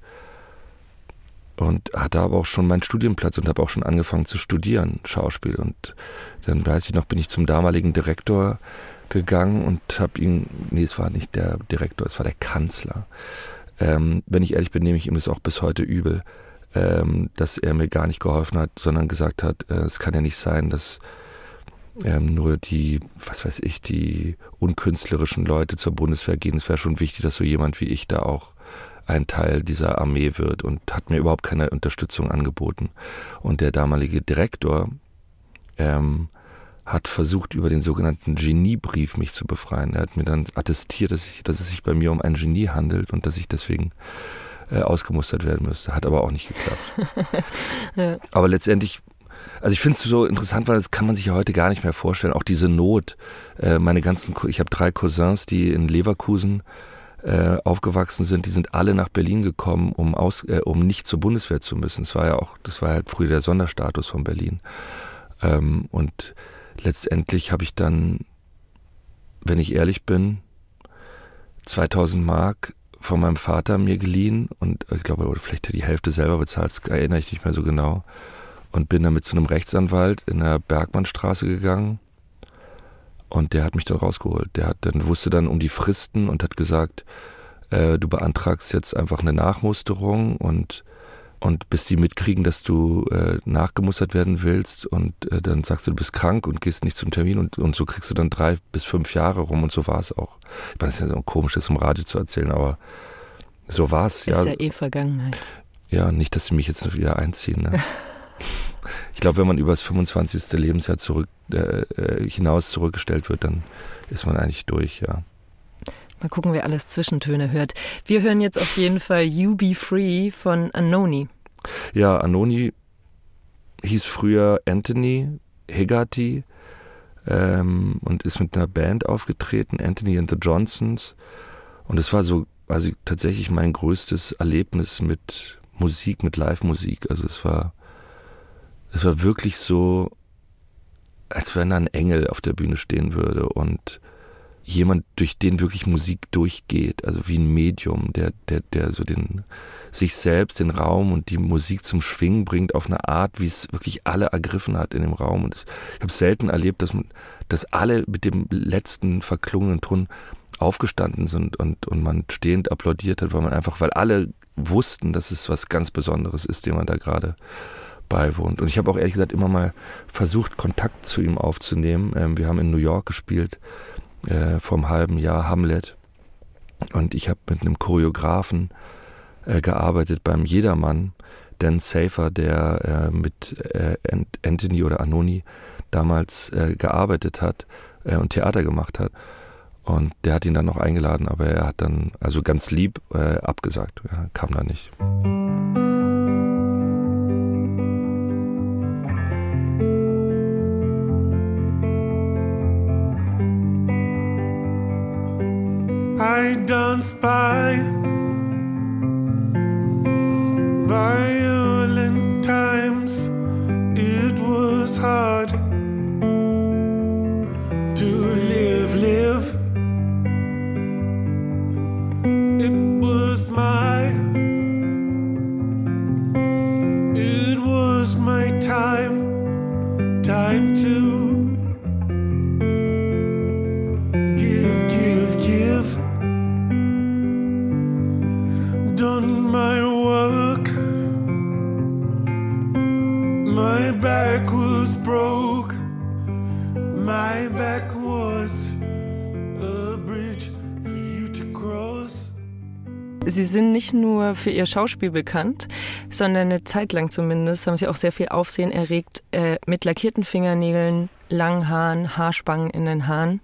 und hatte aber auch schon meinen Studienplatz und habe auch schon angefangen zu studieren, Schauspiel. Und dann weiß ich noch, bin ich zum damaligen Direktor gegangen und habe ihn, nee, es war nicht der Direktor, es war der Kanzler ähm, wenn ich ehrlich bin, nehme ich ihm das auch bis heute übel, ähm, dass er mir gar nicht geholfen hat, sondern gesagt hat, äh, es kann ja nicht sein, dass ähm, nur die, was weiß ich, die unkünstlerischen Leute zur Bundeswehr gehen. Es wäre schon wichtig, dass so jemand wie ich da auch ein Teil dieser Armee wird und hat mir überhaupt keine Unterstützung angeboten. Und der damalige Direktor ähm, hat versucht, über den sogenannten Geniebrief mich zu befreien. Er hat mir dann attestiert, dass, ich, dass es sich bei mir um ein Genie handelt und dass ich deswegen äh, ausgemustert werden müsste. Hat aber auch nicht geklappt. ja. Aber letztendlich, also ich finde es so interessant, weil das kann man sich ja heute gar nicht mehr vorstellen. Auch diese Not. Äh, meine ganzen, ich habe drei Cousins, die in Leverkusen äh, aufgewachsen sind, die sind alle nach Berlin gekommen, um aus, äh, um nicht zur Bundeswehr zu müssen. Das war ja auch, das war halt früher der Sonderstatus von Berlin. Ähm, und letztendlich habe ich dann, wenn ich ehrlich bin, 2000 Mark von meinem Vater mir geliehen und ich glaube, oder vielleicht die Hälfte selber bezahlt, das erinnere ich nicht mehr so genau. Und bin dann mit zu einem Rechtsanwalt in der Bergmannstraße gegangen und der hat mich dann rausgeholt. Der hat dann wusste dann um die Fristen und hat gesagt, äh, du beantragst jetzt einfach eine Nachmusterung und und bis die mitkriegen, dass du äh, nachgemustert werden willst und äh, dann sagst du, du bist krank und gehst nicht zum Termin und, und so kriegst du dann drei bis fünf Jahre rum und so war es auch. Ich meine, es ist ja so komisch, das im Radio zu erzählen, aber so war es. Ja. Ist ja eh Vergangenheit. Ja, nicht, dass sie mich jetzt wieder einziehen. Ne? ich glaube, wenn man über das 25. Lebensjahr zurück, äh, äh, hinaus zurückgestellt wird, dann ist man eigentlich durch, ja. Mal gucken, wer alles Zwischentöne hört. Wir hören jetzt auf jeden Fall You Be Free von Anoni. Ja, Anoni hieß früher Anthony Hegarty ähm, und ist mit einer Band aufgetreten, Anthony and the Johnsons. Und es war so, also tatsächlich mein größtes Erlebnis mit Musik, mit Live-Musik. Also es war, es war wirklich so, als wenn da ein Engel auf der Bühne stehen würde und jemand, durch den wirklich Musik durchgeht, also wie ein Medium, der, der, der so den, sich selbst, den Raum und die Musik zum Schwingen bringt auf eine Art, wie es wirklich alle ergriffen hat in dem Raum. Und ich habe selten erlebt, dass man, dass alle mit dem letzten verklungenen Ton aufgestanden sind und, und man stehend applaudiert hat, weil man einfach, weil alle wussten, dass es was ganz Besonderes ist, dem man da gerade beiwohnt. Und ich habe auch ehrlich gesagt immer mal versucht, Kontakt zu ihm aufzunehmen. Ähm, wir haben in New York gespielt äh, einem halben Jahr Hamlet. Und ich habe mit einem Choreografen äh, gearbeitet beim Jedermann, Dan Safer, der äh, mit äh, Anthony oder Anoni damals äh, gearbeitet hat äh, und Theater gemacht hat. Und der hat ihn dann noch eingeladen, aber er hat dann, also ganz lieb, abgesagt. Ja, kam da nicht. I dance by violent times. It was hard to live, live. It was my, it was my time, time to. Back was broke. My back was a bridge for you to cross. Sie sind nicht nur für ihr Schauspiel bekannt, sondern eine Zeit lang zumindest haben sie auch sehr viel Aufsehen erregt äh, mit lackierten Fingernägeln, langen Haaren, Haarspangen in den Haaren.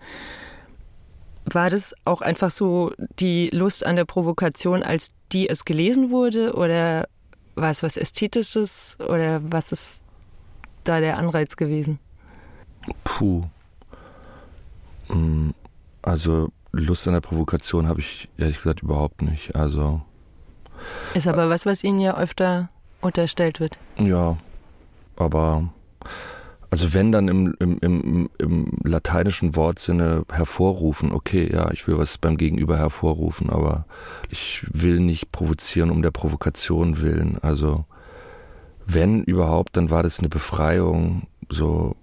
War das auch einfach so die Lust an der Provokation, als die es gelesen wurde? Oder war es was Ästhetisches? Oder was ist da der Anreiz gewesen? Puh. Mm, Also Lust an der Provokation habe ich ehrlich gesagt überhaupt nicht. Also Ist aber was, was Ihnen ja öfter unterstellt wird. ja, aber also wenn dann im, im, im, im lateinischen Wortsinne hervorrufen, okay, ja, ich will was beim Gegenüber hervorrufen, aber ich will nicht provozieren um der Provokation willen. Also wenn überhaupt, dann war das eine Befreiung so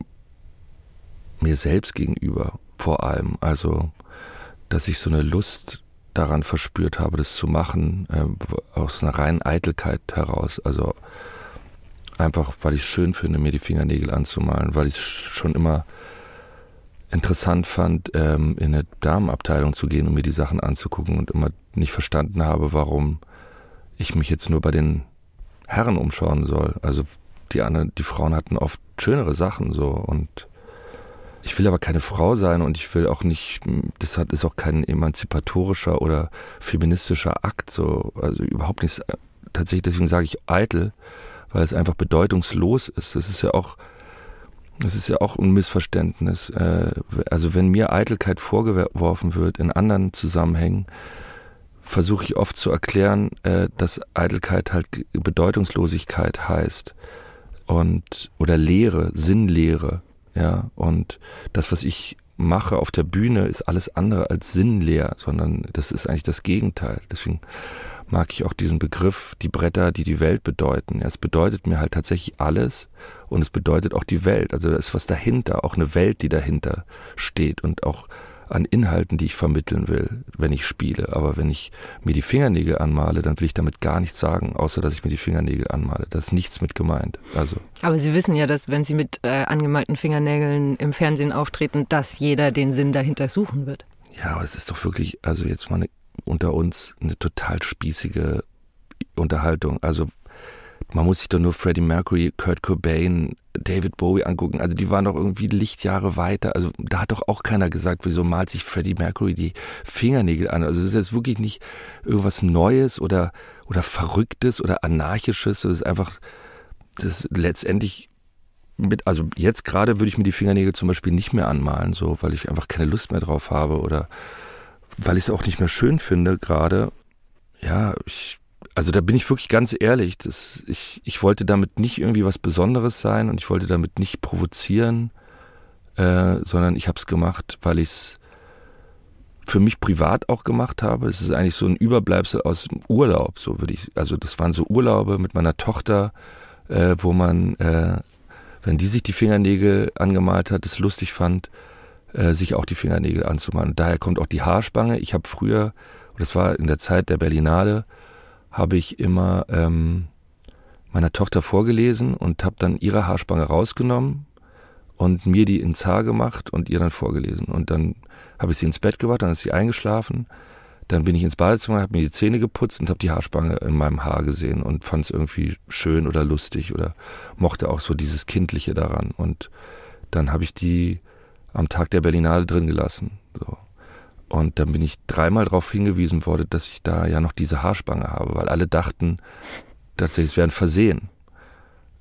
mir selbst gegenüber vor allem. Also dass ich so eine Lust daran verspürt habe, das zu machen, äh, aus einer reinen Eitelkeit heraus. Also einfach, weil ich es schön finde, mir die Fingernägel anzumalen, weil ich es schon immer interessant fand, ähm, in eine Damenabteilung zu gehen und mir die Sachen anzugucken und immer nicht verstanden habe, warum ich mich jetzt nur bei den Herren umschauen soll. Also die anderen, die Frauen hatten oft schönere Sachen so und ich will aber keine Frau sein und ich will auch nicht, das hat, ist auch kein emanzipatorischer oder feministischer Akt, so, also überhaupt nicht. Tatsächlich, deswegen sage ich eitel, weil es einfach bedeutungslos ist. Das ist ja auch, das ist ja auch ein Missverständnis. Äh, Also wenn mir Eitelkeit vorgeworfen wird in anderen Zusammenhängen, versuche ich oft zu erklären, äh, dass Eitelkeit halt Bedeutungslosigkeit heißt und oder Leere, Sinnlehre. Ja, und das, was ich mache auf der Bühne, ist alles andere als sinnleer, sondern das ist eigentlich das Gegenteil. Deswegen mag ich auch diesen Begriff, die Bretter, die die Welt bedeuten. Ja, es bedeutet mir halt tatsächlich alles und es bedeutet auch die Welt. Also da ist was dahinter, auch eine Welt, die dahinter steht und auch an Inhalten, die ich vermitteln will, wenn ich spiele. Aber wenn ich mir die Fingernägel anmale, dann will ich damit gar nichts sagen, außer dass ich mir die Fingernägel anmale. Da ist nichts mit gemeint. Also Aber Sie wissen ja, dass wenn Sie mit äh, angemalten Fingernägeln im Fernsehen auftreten, dass jeder den Sinn dahinter suchen wird. Ja, aber es ist doch wirklich, also jetzt mal eine, unter uns eine total spießige Unterhaltung. Also man muss sich doch nur Freddie Mercury, Kurt Cobain, David Bowie angucken. Also die waren doch irgendwie Lichtjahre weiter. Also da hat doch auch keiner gesagt, wieso malt sich Freddie Mercury die Fingernägel an. Also es ist jetzt wirklich nicht irgendwas Neues oder, oder Verrücktes oder Anarchisches. Das ist einfach, das ist letztendlich mit, also jetzt gerade würde ich mir die Fingernägel zum Beispiel nicht mehr anmalen, so, weil ich einfach keine Lust mehr drauf habe oder weil ich es auch nicht mehr schön finde gerade. Ja, ich, also da bin ich wirklich ganz ehrlich. Das, ich, ich wollte damit nicht irgendwie was Besonderes sein und ich wollte damit nicht provozieren, äh, sondern ich habe es gemacht, weil ich es für mich privat auch gemacht habe. Es ist eigentlich so ein Überbleibsel aus dem Urlaub, so würde ich. Also das waren so Urlaube mit meiner Tochter, äh, wo man, äh, wenn die sich die Fingernägel angemalt hat, es lustig fand, äh, sich auch die Fingernägel anzumalen. Daher kommt auch die Haarspange. Ich habe früher, das war in der Zeit der Berlinale, habe ich immer ähm, meiner Tochter vorgelesen und habe dann ihre Haarspange rausgenommen und mir die ins Haar gemacht und ihr dann vorgelesen. Und dann habe ich sie ins Bett gebracht, dann ist sie eingeschlafen. Dann bin ich ins Badezimmer, habe mir die Zähne geputzt und habe die Haarspange in meinem Haar gesehen und fand es irgendwie schön oder lustig oder mochte auch so dieses Kindliche daran. Und dann habe ich die am Tag der Berlinale drin gelassen. So. Und dann bin ich dreimal darauf hingewiesen worden, dass ich da ja noch diese Haarspange habe, weil alle dachten tatsächlich, es wäre ein Versehen.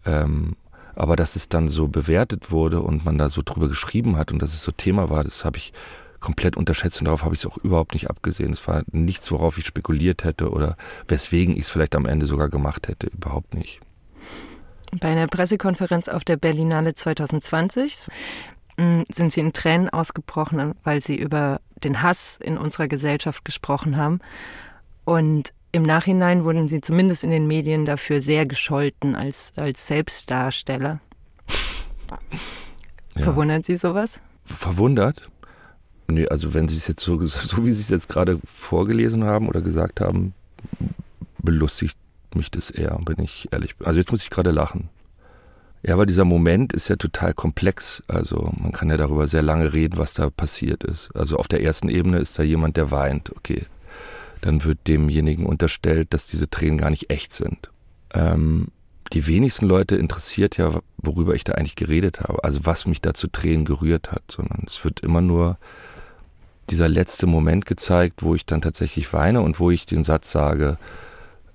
Ähm, aber dass es dann so bewertet wurde und man da so drüber geschrieben hat und dass es so Thema war, das habe ich komplett unterschätzt und darauf habe ich es auch überhaupt nicht abgesehen. Es war nichts, worauf ich spekuliert hätte oder weswegen ich es vielleicht am Ende sogar gemacht hätte. Überhaupt nicht. Bei einer Pressekonferenz auf der Berlinale 2020 hm, sind Sie in Tränen ausgebrochen, weil Sie über den Hass in unserer Gesellschaft gesprochen haben. Und im Nachhinein wurden Sie zumindest in den Medien dafür sehr gescholten als, als Selbstdarsteller. Ja. Verwundert Sie sowas? Verwundert? Nee, also wenn Sie es jetzt so, so wie Sie es jetzt gerade vorgelesen haben oder gesagt haben, belustigt mich das eher, wenn ich ehrlich bin. Also jetzt muss ich gerade lachen. Ja, aber dieser Moment ist ja total komplex. Also man kann ja darüber sehr lange reden, was da passiert ist. Also auf der ersten Ebene ist da jemand, der weint. Okay, dann wird demjenigen unterstellt, dass diese Tränen gar nicht echt sind. Ähm, die wenigsten Leute interessiert ja, worüber ich da eigentlich geredet habe, also was mich da zu Tränen gerührt hat, sondern es wird immer nur dieser letzte Moment gezeigt, wo ich dann tatsächlich weine und wo ich den Satz sage,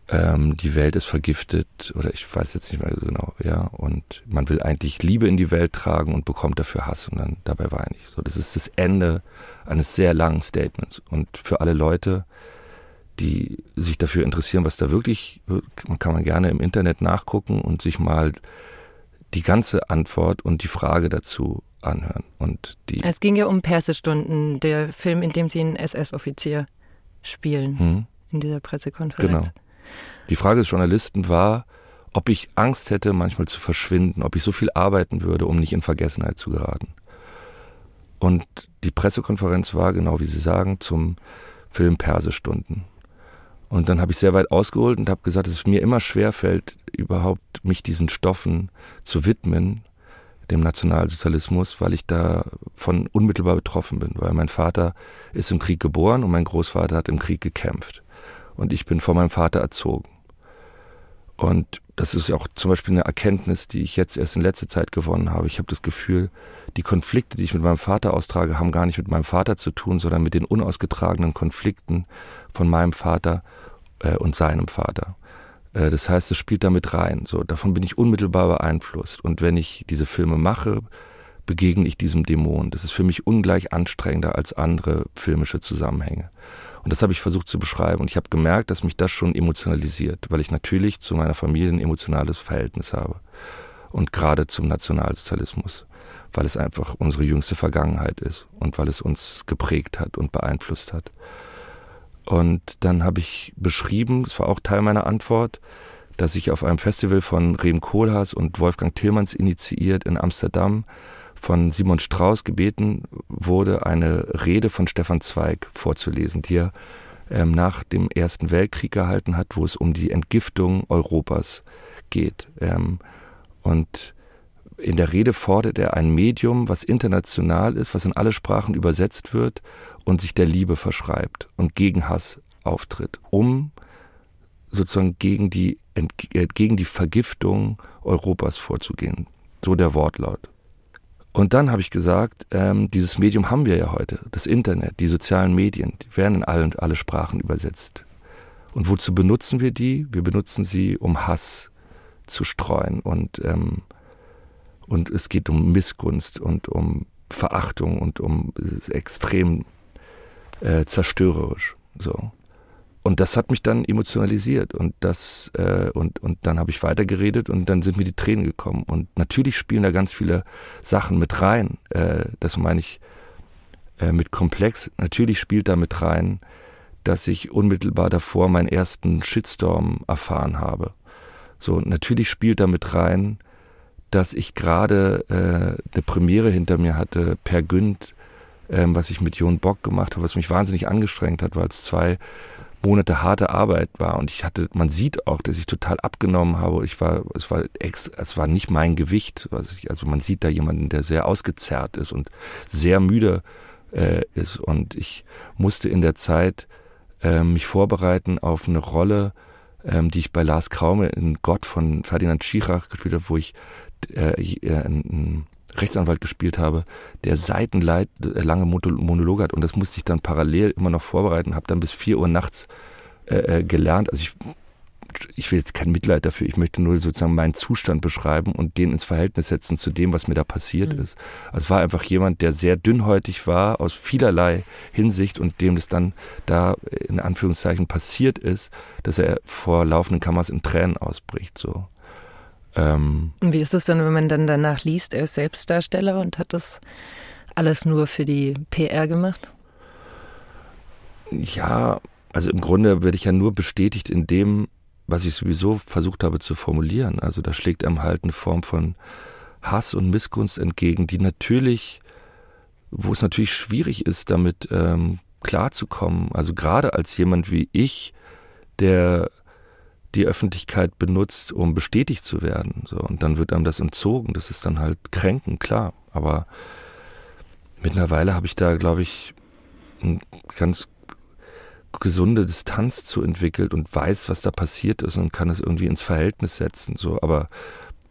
ähm, die Welt ist vergiftet oder ich weiß jetzt nicht mehr so genau, ja, und man will eigentlich Liebe in die Welt tragen und bekommt dafür Hass und dann dabei weine ich. So, das ist das Ende eines sehr langen Statements und für alle Leute, die sich dafür interessieren, was da wirklich, man kann man gerne im Internet nachgucken und sich mal die ganze Antwort und die Frage dazu anhören. Und die es ging ja um Persestunden, der Film, in dem Sie einen SS-Offizier spielen hm. in dieser Pressekonferenz. Genau. Die Frage des Journalisten war, ob ich Angst hätte, manchmal zu verschwinden, ob ich so viel arbeiten würde, um nicht in Vergessenheit zu geraten. Und die Pressekonferenz war, genau wie Sie sagen, zum Film Persestunden. Und dann habe ich sehr weit ausgeholt und habe gesagt, dass es mir immer schwer fällt, überhaupt mich diesen Stoffen zu widmen, dem Nationalsozialismus, weil ich davon unmittelbar betroffen bin, weil mein Vater ist im Krieg geboren und mein Großvater hat im Krieg gekämpft. Und ich bin von meinem Vater erzogen. Und das ist auch zum Beispiel eine Erkenntnis, die ich jetzt erst in letzter Zeit gewonnen habe. Ich habe das Gefühl, die Konflikte, die ich mit meinem Vater austrage, haben gar nicht mit meinem Vater zu tun, sondern mit den unausgetragenen Konflikten von meinem Vater äh, und seinem Vater. Äh, das heißt, es spielt damit rein. So, davon bin ich unmittelbar beeinflusst. Und wenn ich diese Filme mache, begegne ich diesem Dämon. Das ist für mich ungleich anstrengender als andere filmische Zusammenhänge. Und das habe ich versucht zu beschreiben. Und ich habe gemerkt, dass mich das schon emotionalisiert, weil ich natürlich zu meiner Familie ein emotionales Verhältnis habe. Und gerade zum Nationalsozialismus, weil es einfach unsere jüngste Vergangenheit ist und weil es uns geprägt hat und beeinflusst hat. Und dann habe ich beschrieben, das war auch Teil meiner Antwort, dass ich auf einem Festival von Rem Koolhaas und Wolfgang Tillmanns initiiert in Amsterdam von Simon Strauß gebeten wurde, eine Rede von Stefan Zweig vorzulesen, die er ähm, nach dem Ersten Weltkrieg gehalten hat, wo es um die Entgiftung Europas geht. Ähm, und in der Rede fordert er ein Medium, was international ist, was in alle Sprachen übersetzt wird und sich der Liebe verschreibt und gegen Hass auftritt, um sozusagen gegen die, äh, gegen die Vergiftung Europas vorzugehen. So der Wortlaut. Und dann habe ich gesagt, ähm, dieses Medium haben wir ja heute, das Internet, die sozialen Medien, die werden in alle, alle Sprachen übersetzt. Und wozu benutzen wir die? Wir benutzen sie, um Hass zu streuen und ähm, und es geht um Missgunst und um Verachtung und um extrem äh, zerstörerisch. So. Und das hat mich dann emotionalisiert und das äh, und und dann habe ich weitergeredet und dann sind mir die Tränen gekommen und natürlich spielen da ganz viele Sachen mit rein. Äh, das meine ich äh, mit komplex. Natürlich spielt da mit rein, dass ich unmittelbar davor meinen ersten Shitstorm erfahren habe. So natürlich spielt da mit rein, dass ich gerade äh, eine Premiere hinter mir hatte per Günd, ähm, was ich mit Jon Bock gemacht habe, was mich wahnsinnig angestrengt hat, weil es zwei Monate harte Arbeit war und ich hatte, man sieht auch, dass ich total abgenommen habe. Ich war, es war, ex, es war nicht mein Gewicht. Also man sieht da jemanden, der sehr ausgezerrt ist und sehr müde äh, ist und ich musste in der Zeit äh, mich vorbereiten auf eine Rolle, ähm, die ich bei Lars Kraume in Gott von Ferdinand Schirach gespielt habe, wo ich äh, äh, einen Rechtsanwalt gespielt habe, der seitenleit äh, lange Monologe hat und das musste ich dann parallel immer noch vorbereiten, habe dann bis vier Uhr nachts äh, äh, gelernt. Also ich ich will jetzt kein Mitleid dafür, ich möchte nur sozusagen meinen Zustand beschreiben und den ins Verhältnis setzen zu dem, was mir da passiert mhm. ist. Also es war einfach jemand, der sehr dünnhäutig war, aus vielerlei Hinsicht und dem das dann da in Anführungszeichen passiert ist, dass er vor laufenden Kameras in Tränen ausbricht. So. Ähm, Wie ist es dann, wenn man dann danach liest, er ist Selbstdarsteller und hat das alles nur für die PR gemacht? Ja, also im Grunde werde ich ja nur bestätigt in dem, was ich sowieso versucht habe zu formulieren. Also da schlägt einem halt eine Form von Hass und Missgunst entgegen, die natürlich, wo es natürlich schwierig ist, damit ähm, klarzukommen. Also gerade als jemand wie ich, der die Öffentlichkeit benutzt, um bestätigt zu werden. So, und dann wird einem das entzogen. Das ist dann halt kränken, klar. Aber mittlerweile habe ich da, glaube ich, ein ganz gesunde Distanz zu entwickelt und weiß, was da passiert ist und kann es irgendwie ins Verhältnis setzen. So, aber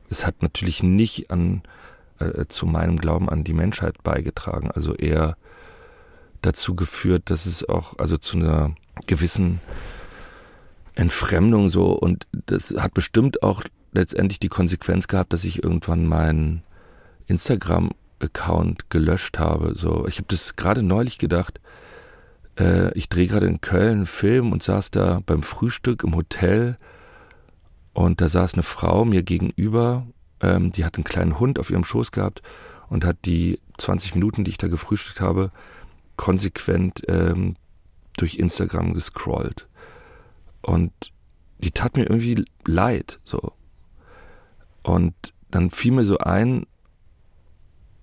es hat natürlich nicht an äh, zu meinem Glauben an die Menschheit beigetragen. Also eher dazu geführt, dass es auch also zu einer gewissen Entfremdung so und das hat bestimmt auch letztendlich die Konsequenz gehabt, dass ich irgendwann meinen Instagram-Account gelöscht habe. So, ich habe das gerade neulich gedacht äh, ich drehe gerade in Köln einen Film und saß da beim Frühstück im Hotel und da saß eine Frau mir gegenüber, ähm, die hat einen kleinen Hund auf ihrem Schoß gehabt und hat die 20 Minuten, die ich da gefrühstückt habe, konsequent ähm, durch Instagram gescrollt. Und die tat mir irgendwie leid, so. Und dann fiel mir so ein,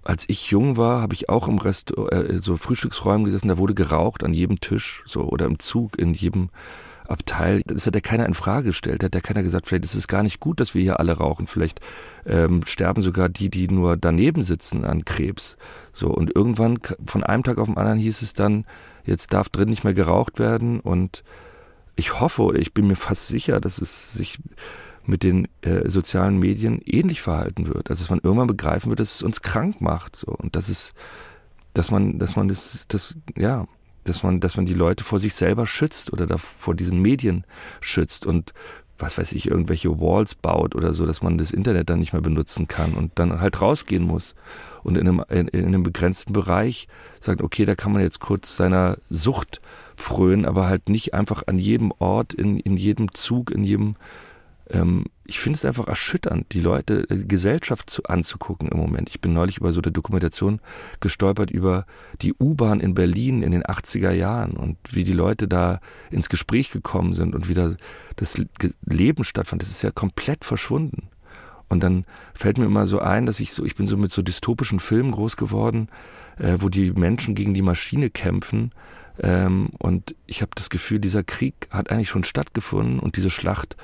als ich jung war, habe ich auch im Rest äh, so Frühstücksräumen gesessen, da wurde geraucht an jedem Tisch so oder im Zug in jedem Abteil. Das hat ja keiner in Frage gestellt. Da hat ja keiner gesagt, vielleicht ist es gar nicht gut, dass wir hier alle rauchen. Vielleicht ähm, sterben sogar die, die nur daneben sitzen an Krebs. So und irgendwann von einem Tag auf den anderen hieß es dann, jetzt darf drin nicht mehr geraucht werden und ich hoffe oder ich bin mir fast sicher, dass es sich mit den äh, sozialen Medien ähnlich verhalten wird. Also dass man irgendwann begreifen wird, dass es uns krank macht. So. Und das ist, dass man, dass man das, das, ja, dass man, dass man die Leute vor sich selber schützt oder da vor diesen Medien schützt und was weiß ich, irgendwelche Walls baut oder so, dass man das Internet dann nicht mehr benutzen kann und dann halt rausgehen muss und in einem, in, in einem begrenzten Bereich sagt, okay, da kann man jetzt kurz seiner Sucht frönen, aber halt nicht einfach an jedem Ort, in, in jedem Zug, in jedem ähm, ich finde es einfach erschütternd, die Leute, die äh, Gesellschaft zu, anzugucken im Moment. Ich bin neulich über so eine Dokumentation gestolpert über die U-Bahn in Berlin in den 80er Jahren und wie die Leute da ins Gespräch gekommen sind und wie da das Leben stattfand. Das ist ja komplett verschwunden. Und dann fällt mir immer so ein, dass ich so, ich bin so mit so dystopischen Filmen groß geworden, äh, wo die Menschen gegen die Maschine kämpfen. Ähm, und ich habe das Gefühl, dieser Krieg hat eigentlich schon stattgefunden und diese Schlacht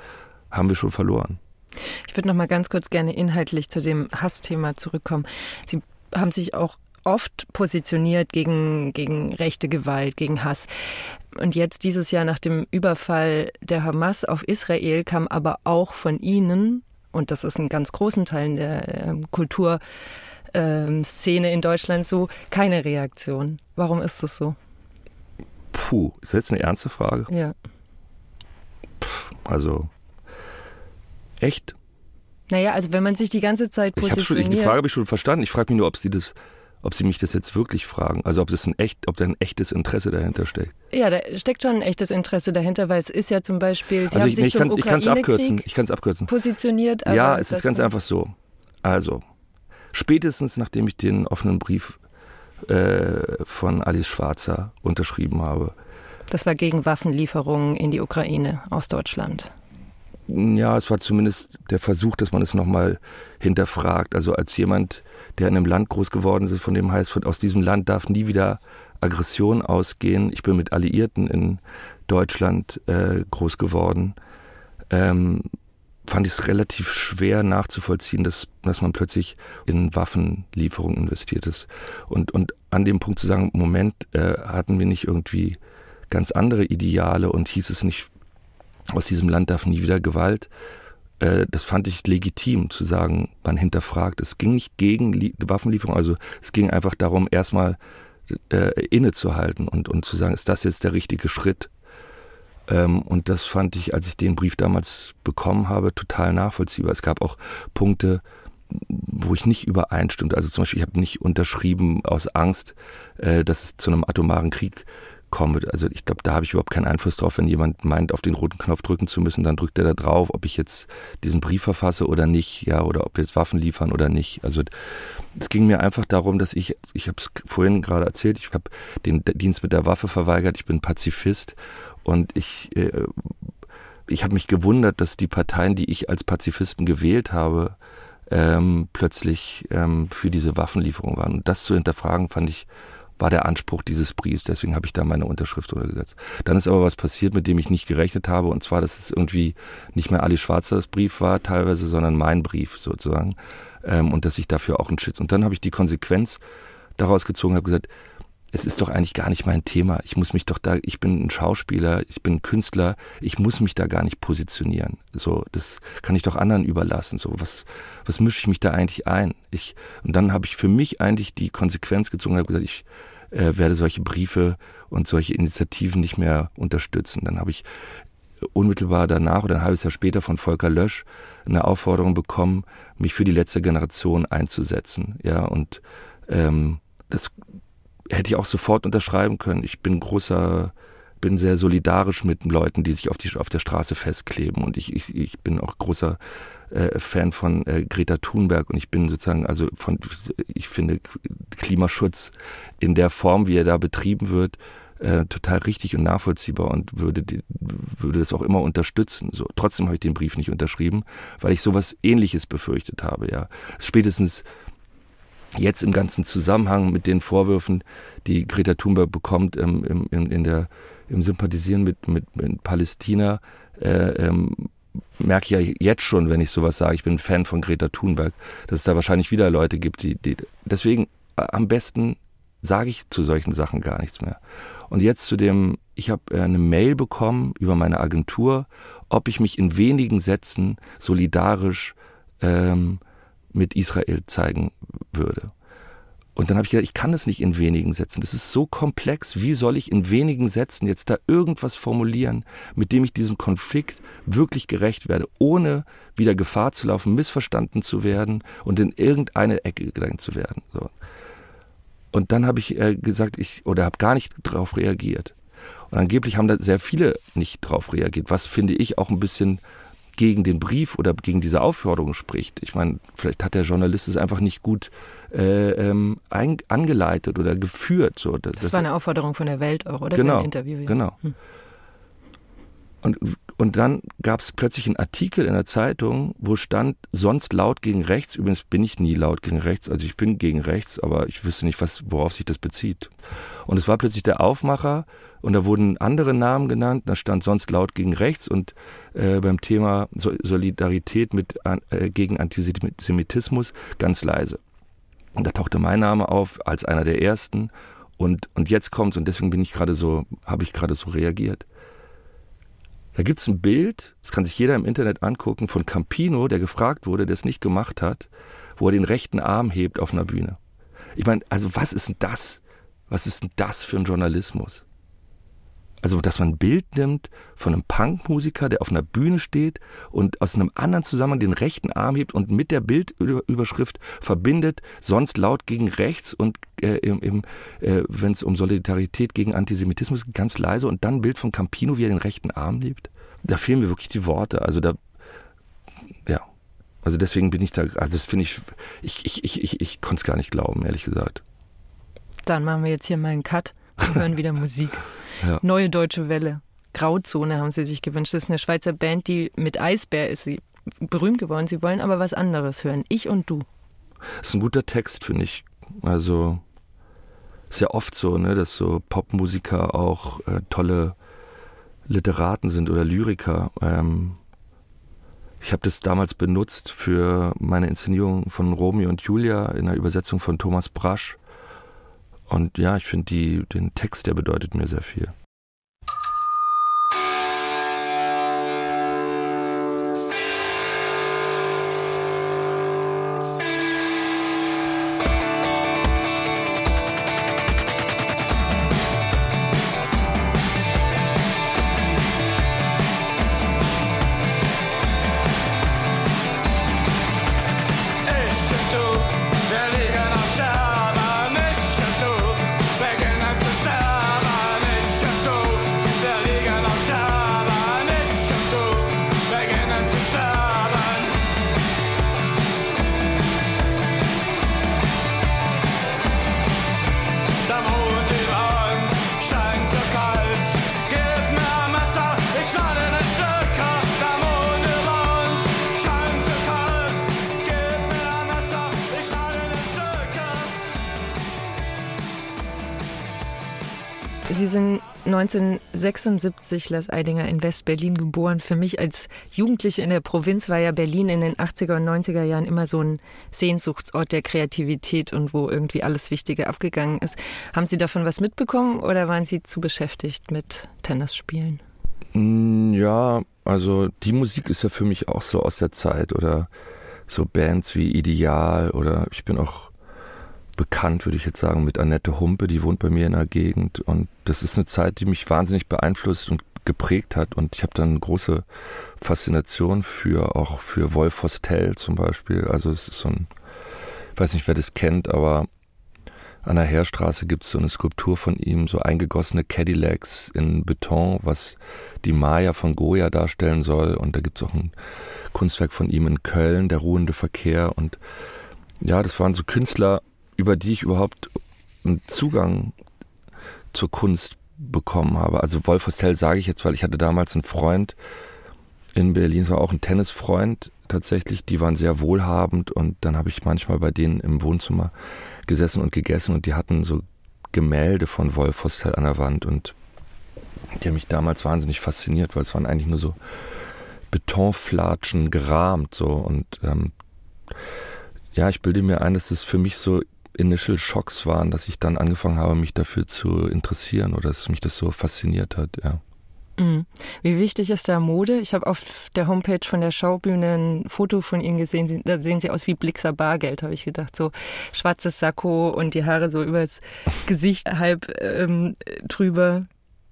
haben wir schon verloren. Ich würde noch mal ganz kurz gerne inhaltlich zu dem Hassthema zurückkommen. Sie haben sich auch oft positioniert gegen, gegen rechte Gewalt, gegen Hass. Und jetzt dieses Jahr nach dem Überfall der Hamas auf Israel kam aber auch von Ihnen, und das ist in ganz großen Teilen der äh, Kulturszene äh, in Deutschland so, keine Reaktion. Warum ist das so? Puh, ist das jetzt eine ernste Frage? Ja. Puh, also Echt? Naja, also wenn man sich die ganze Zeit positioniert. Ich schon, die Frage habe ich schon verstanden. Ich frage mich nur, ob Sie das, ob Sie mich das jetzt wirklich fragen. Also ob das ein echt, ob da ein echtes Interesse dahinter steckt. Ja, da steckt schon ein echtes Interesse dahinter, weil es ist ja zum Beispiel, Sie also haben ich, sich ich zum kann es abkürzen. Ich kann es abkürzen. Positioniert. ja, es ist ganz einfach so. Also spätestens nachdem ich den offenen Brief äh, von Alice Schwarzer unterschrieben habe. Das war gegen Waffenlieferungen in die Ukraine aus Deutschland ja, es war zumindest der Versuch, dass man es nochmal hinterfragt. Also als jemand, der in einem Land groß geworden ist, von dem heißt, aus diesem Land darf nie wieder Aggression ausgehen. Ich bin mit Alliierten in Deutschland äh, groß geworden. Ähm, fand ich es relativ schwer nachzuvollziehen, dass, dass man plötzlich in Waffenlieferungen investiert ist. Und, und an dem Punkt zu sagen, Moment, äh, hatten wir nicht irgendwie ganz andere Ideale und hieß es nicht, aus diesem Land darf nie wieder Gewalt. Äh, das fand ich legitim zu sagen, man hinterfragt. Es ging nicht gegen Waffenlieferung, also es ging einfach darum, erstmal äh, innezuhalten und, und zu sagen, ist das jetzt der richtige Schritt? Ähm, und das fand ich, als ich den Brief damals bekommen habe, total nachvollziehbar. Es gab auch Punkte, wo ich nicht übereinstimmte. Also zum Beispiel, ich habe nicht unterschrieben aus Angst, äh, dass es zu einem atomaren Krieg kommen Also ich glaube, da habe ich überhaupt keinen Einfluss drauf. Wenn jemand meint, auf den roten Knopf drücken zu müssen, dann drückt er da drauf, ob ich jetzt diesen Brief verfasse oder nicht, ja, oder ob wir jetzt Waffen liefern oder nicht. Also es ging mir einfach darum, dass ich, ich habe es vorhin gerade erzählt, ich habe den Dienst mit der Waffe verweigert, ich bin Pazifist und ich, äh, ich habe mich gewundert, dass die Parteien, die ich als Pazifisten gewählt habe, ähm, plötzlich ähm, für diese Waffenlieferung waren. Und das zu hinterfragen, fand ich war der Anspruch dieses Briefs. Deswegen habe ich da meine Unterschrift untergesetzt. Dann ist aber was passiert, mit dem ich nicht gerechnet habe. Und zwar, dass es irgendwie nicht mehr Ali Schwarzers Brief war teilweise, sondern mein Brief sozusagen. Ähm, und dass ich dafür auch einen Schitz. Und dann habe ich die Konsequenz daraus gezogen, habe gesagt, es ist doch eigentlich gar nicht mein Thema. Ich muss mich doch da, ich bin ein Schauspieler, ich bin ein Künstler, ich muss mich da gar nicht positionieren. So, das kann ich doch anderen überlassen. So, was, was mische ich mich da eigentlich ein? Ich, und dann habe ich für mich eigentlich die Konsequenz gezogen, habe gesagt, ich äh, werde solche Briefe und solche Initiativen nicht mehr unterstützen. Dann habe ich unmittelbar danach oder ein halbes Jahr später von Volker Lösch eine Aufforderung bekommen, mich für die letzte Generation einzusetzen. Ja, und ähm, das hätte ich auch sofort unterschreiben können. Ich bin großer, bin sehr solidarisch mit Leuten, die sich auf, die, auf der Straße festkleben. Und ich, ich, ich bin auch großer äh, Fan von äh, Greta Thunberg und ich bin sozusagen, also von, ich finde Klimaschutz in der Form, wie er da betrieben wird, äh, total richtig und nachvollziehbar und würde, die, würde das auch immer unterstützen. So, trotzdem habe ich den Brief nicht unterschrieben, weil ich sowas ähnliches befürchtet habe, ja. Spätestens jetzt im ganzen Zusammenhang mit den Vorwürfen, die Greta Thunberg bekommt ähm, im, im, in der, im Sympathisieren mit, mit, mit Palästina, äh, ähm, merke ich ja jetzt schon, wenn ich sowas sage, ich bin ein Fan von Greta Thunberg, dass es da wahrscheinlich wieder Leute gibt, die, die deswegen äh, am besten sage ich zu solchen Sachen gar nichts mehr. Und jetzt zu dem, ich habe äh, eine Mail bekommen über meine Agentur, ob ich mich in wenigen Sätzen solidarisch ähm, mit Israel zeigen würde. Und dann habe ich gedacht, ich kann das nicht in wenigen Sätzen. Das ist so komplex. Wie soll ich in wenigen Sätzen jetzt da irgendwas formulieren, mit dem ich diesem Konflikt wirklich gerecht werde, ohne wieder Gefahr zu laufen, missverstanden zu werden und in irgendeine Ecke gedrängt zu werden. So. Und dann habe ich äh, gesagt, ich oder habe gar nicht darauf reagiert. Und angeblich haben da sehr viele nicht darauf reagiert, was finde ich auch ein bisschen gegen den Brief oder gegen diese Aufforderung spricht. Ich meine, vielleicht hat der Journalist es einfach nicht gut äh, ähm, ein, angeleitet oder geführt. So, das, das war eine Aufforderung von der Welt auch, oder? Genau, für ein Interview. Ja. Genau. Hm. Und, und dann gab es plötzlich einen Artikel in der Zeitung, wo stand, sonst laut gegen rechts. Übrigens bin ich nie laut gegen rechts, also ich bin gegen rechts, aber ich wüsste nicht, was, worauf sich das bezieht. Und es war plötzlich der Aufmacher und da wurden andere Namen genannt, da stand sonst laut gegen rechts und äh, beim Thema Solidarität mit, äh, gegen Antisemitismus ganz leise. Und da tauchte mein Name auf als einer der ersten und, und jetzt kommt's und deswegen bin ich gerade so, habe ich gerade so reagiert. Da gibt es ein Bild, das kann sich jeder im Internet angucken, von Campino, der gefragt wurde, der es nicht gemacht hat, wo er den rechten Arm hebt auf einer Bühne. Ich meine, also was ist denn das? Was ist denn das für ein Journalismus? Also, dass man ein Bild nimmt von einem Punkmusiker, der auf einer Bühne steht und aus einem anderen Zusammenhang den rechten Arm hebt und mit der Bildüberschrift verbindet, sonst laut gegen rechts und äh, äh, wenn es um Solidarität gegen Antisemitismus geht, ganz leise und dann ein Bild von Campino, wie er den rechten Arm hebt. Da fehlen mir wirklich die Worte. Also da, ja. Also deswegen bin ich da, also das finde ich, ich, ich, ich, ich, ich konnte es gar nicht glauben, ehrlich gesagt. Dann machen wir jetzt hier mal einen Cut und hören wieder Musik. Ja. Neue Deutsche Welle. Grauzone haben sie sich gewünscht. Das ist eine Schweizer Band, die mit Eisbär ist sie berühmt geworden. Sie wollen aber was anderes hören. Ich und du. Das ist ein guter Text, finde ich. Also ist ja oft so, ne, dass so Popmusiker auch äh, tolle Literaten sind oder Lyriker. Ähm, ich habe das damals benutzt für meine Inszenierung von Romeo und Julia in der Übersetzung von Thomas Brasch. Und ja, ich finde den Text, der bedeutet mir sehr viel. 1976 Lars Eidinger in West-Berlin geboren. Für mich als Jugendliche in der Provinz war ja Berlin in den 80er und 90er Jahren immer so ein Sehnsuchtsort der Kreativität und wo irgendwie alles Wichtige abgegangen ist. Haben Sie davon was mitbekommen oder waren Sie zu beschäftigt mit Tennisspielen? Mm, ja, also die Musik ist ja für mich auch so aus der Zeit oder so Bands wie Ideal oder ich bin auch bekannt, würde ich jetzt sagen, mit Annette Humpe, die wohnt bei mir in der Gegend. Und das ist eine Zeit, die mich wahnsinnig beeinflusst und geprägt hat. Und ich habe dann eine große Faszination für, auch für Wolf Hostel zum Beispiel. Also es ist so ein, ich weiß nicht, wer das kennt, aber an der Heerstraße gibt es so eine Skulptur von ihm, so eingegossene Cadillacs in Beton, was die Maya von Goya darstellen soll. Und da gibt es auch ein Kunstwerk von ihm in Köln, der ruhende Verkehr. Und ja, das waren so Künstler, über die ich überhaupt einen Zugang zur Kunst bekommen habe. Also Wolf Hostel sage ich jetzt, weil ich hatte damals einen Freund in Berlin, es war auch ein Tennisfreund tatsächlich, die waren sehr wohlhabend und dann habe ich manchmal bei denen im Wohnzimmer gesessen und gegessen und die hatten so Gemälde von Wolf Hostel an der Wand und die haben mich damals wahnsinnig fasziniert, weil es waren eigentlich nur so Betonflatschen gerahmt so und ähm, ja, ich bilde mir ein, dass es für mich so Initial Shocks waren, dass ich dann angefangen habe, mich dafür zu interessieren oder dass mich das so fasziniert hat, ja. Mhm. Wie wichtig ist da Mode? Ich habe auf der Homepage von der Schaubühne ein Foto von Ihnen gesehen. Da sehen Sie aus wie Blixer Bargeld, habe ich gedacht. So schwarzes Sakko und die Haare so übers Gesicht halb ähm, drüber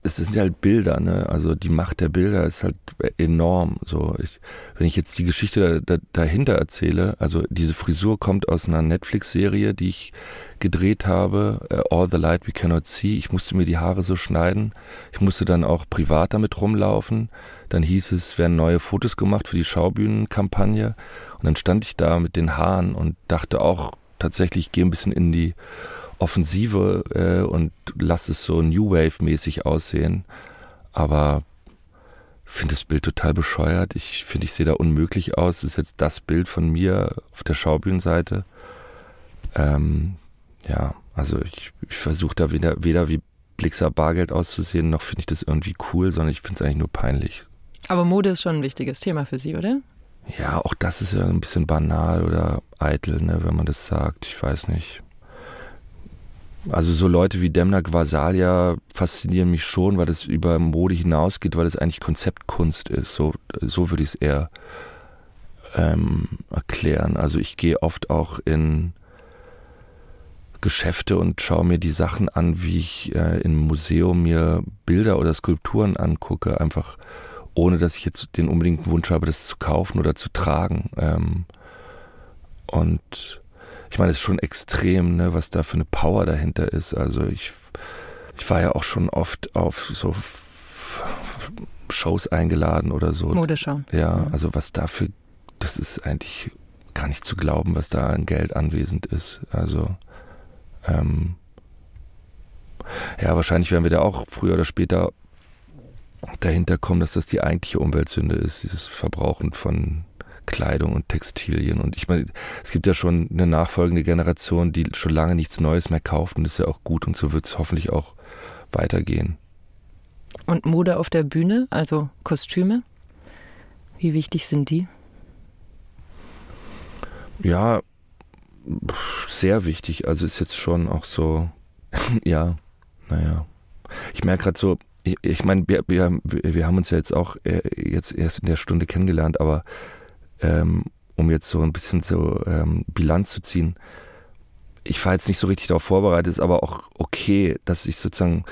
es sind halt Bilder, ne? Also die Macht der Bilder ist halt enorm. So, ich, wenn ich jetzt die Geschichte da, da, dahinter erzähle, also diese Frisur kommt aus einer Netflix-Serie, die ich gedreht habe, uh, All the Light We Cannot See. Ich musste mir die Haare so schneiden. Ich musste dann auch privat damit rumlaufen. Dann hieß es, werden neue Fotos gemacht für die Schaubühnenkampagne. Und dann stand ich da mit den Haaren und dachte auch tatsächlich, ich gehe ein bisschen in die Offensive äh, und lass es so New Wave-mäßig aussehen. Aber finde das Bild total bescheuert. Ich finde, ich sehe da unmöglich aus. Das ist jetzt das Bild von mir auf der Schaubühnenseite. Ähm, ja, also ich, ich versuche da weder, weder wie Blixer Bargeld auszusehen, noch finde ich das irgendwie cool, sondern ich finde es eigentlich nur peinlich. Aber Mode ist schon ein wichtiges Thema für Sie, oder? Ja, auch das ist ja ein bisschen banal oder eitel, ne, wenn man das sagt. Ich weiß nicht. Also so Leute wie Demna Gvasalia faszinieren mich schon, weil das über Mode hinausgeht, weil es eigentlich Konzeptkunst ist. So, so würde ich es eher ähm, erklären. Also ich gehe oft auch in Geschäfte und schaue mir die Sachen an, wie ich äh, im Museum mir Bilder oder Skulpturen angucke, einfach ohne dass ich jetzt den unbedingten Wunsch habe, das zu kaufen oder zu tragen. Ähm, und ich meine, es ist schon extrem, ne, was da für eine Power dahinter ist. Also ich, ich war ja auch schon oft auf so Shows eingeladen oder so. Modeschau. Ja, also was dafür, das ist eigentlich gar nicht zu glauben, was da an Geld anwesend ist. Also ähm, ja, wahrscheinlich werden wir da auch früher oder später dahinter kommen, dass das die eigentliche Umweltsünde ist, dieses Verbrauchen von Kleidung und Textilien. Und ich meine, es gibt ja schon eine nachfolgende Generation, die schon lange nichts Neues mehr kauft und das ist ja auch gut und so wird es hoffentlich auch weitergehen. Und Mode auf der Bühne, also Kostüme, wie wichtig sind die? Ja, sehr wichtig. Also ist jetzt schon auch so, ja, naja. Ich merke gerade so, ich, ich meine, wir, wir, wir haben uns ja jetzt auch äh, jetzt erst in der Stunde kennengelernt, aber ähm, um jetzt so ein bisschen so ähm, Bilanz zu ziehen. Ich war jetzt nicht so richtig darauf vorbereitet, ist aber auch okay, dass ich sozusagen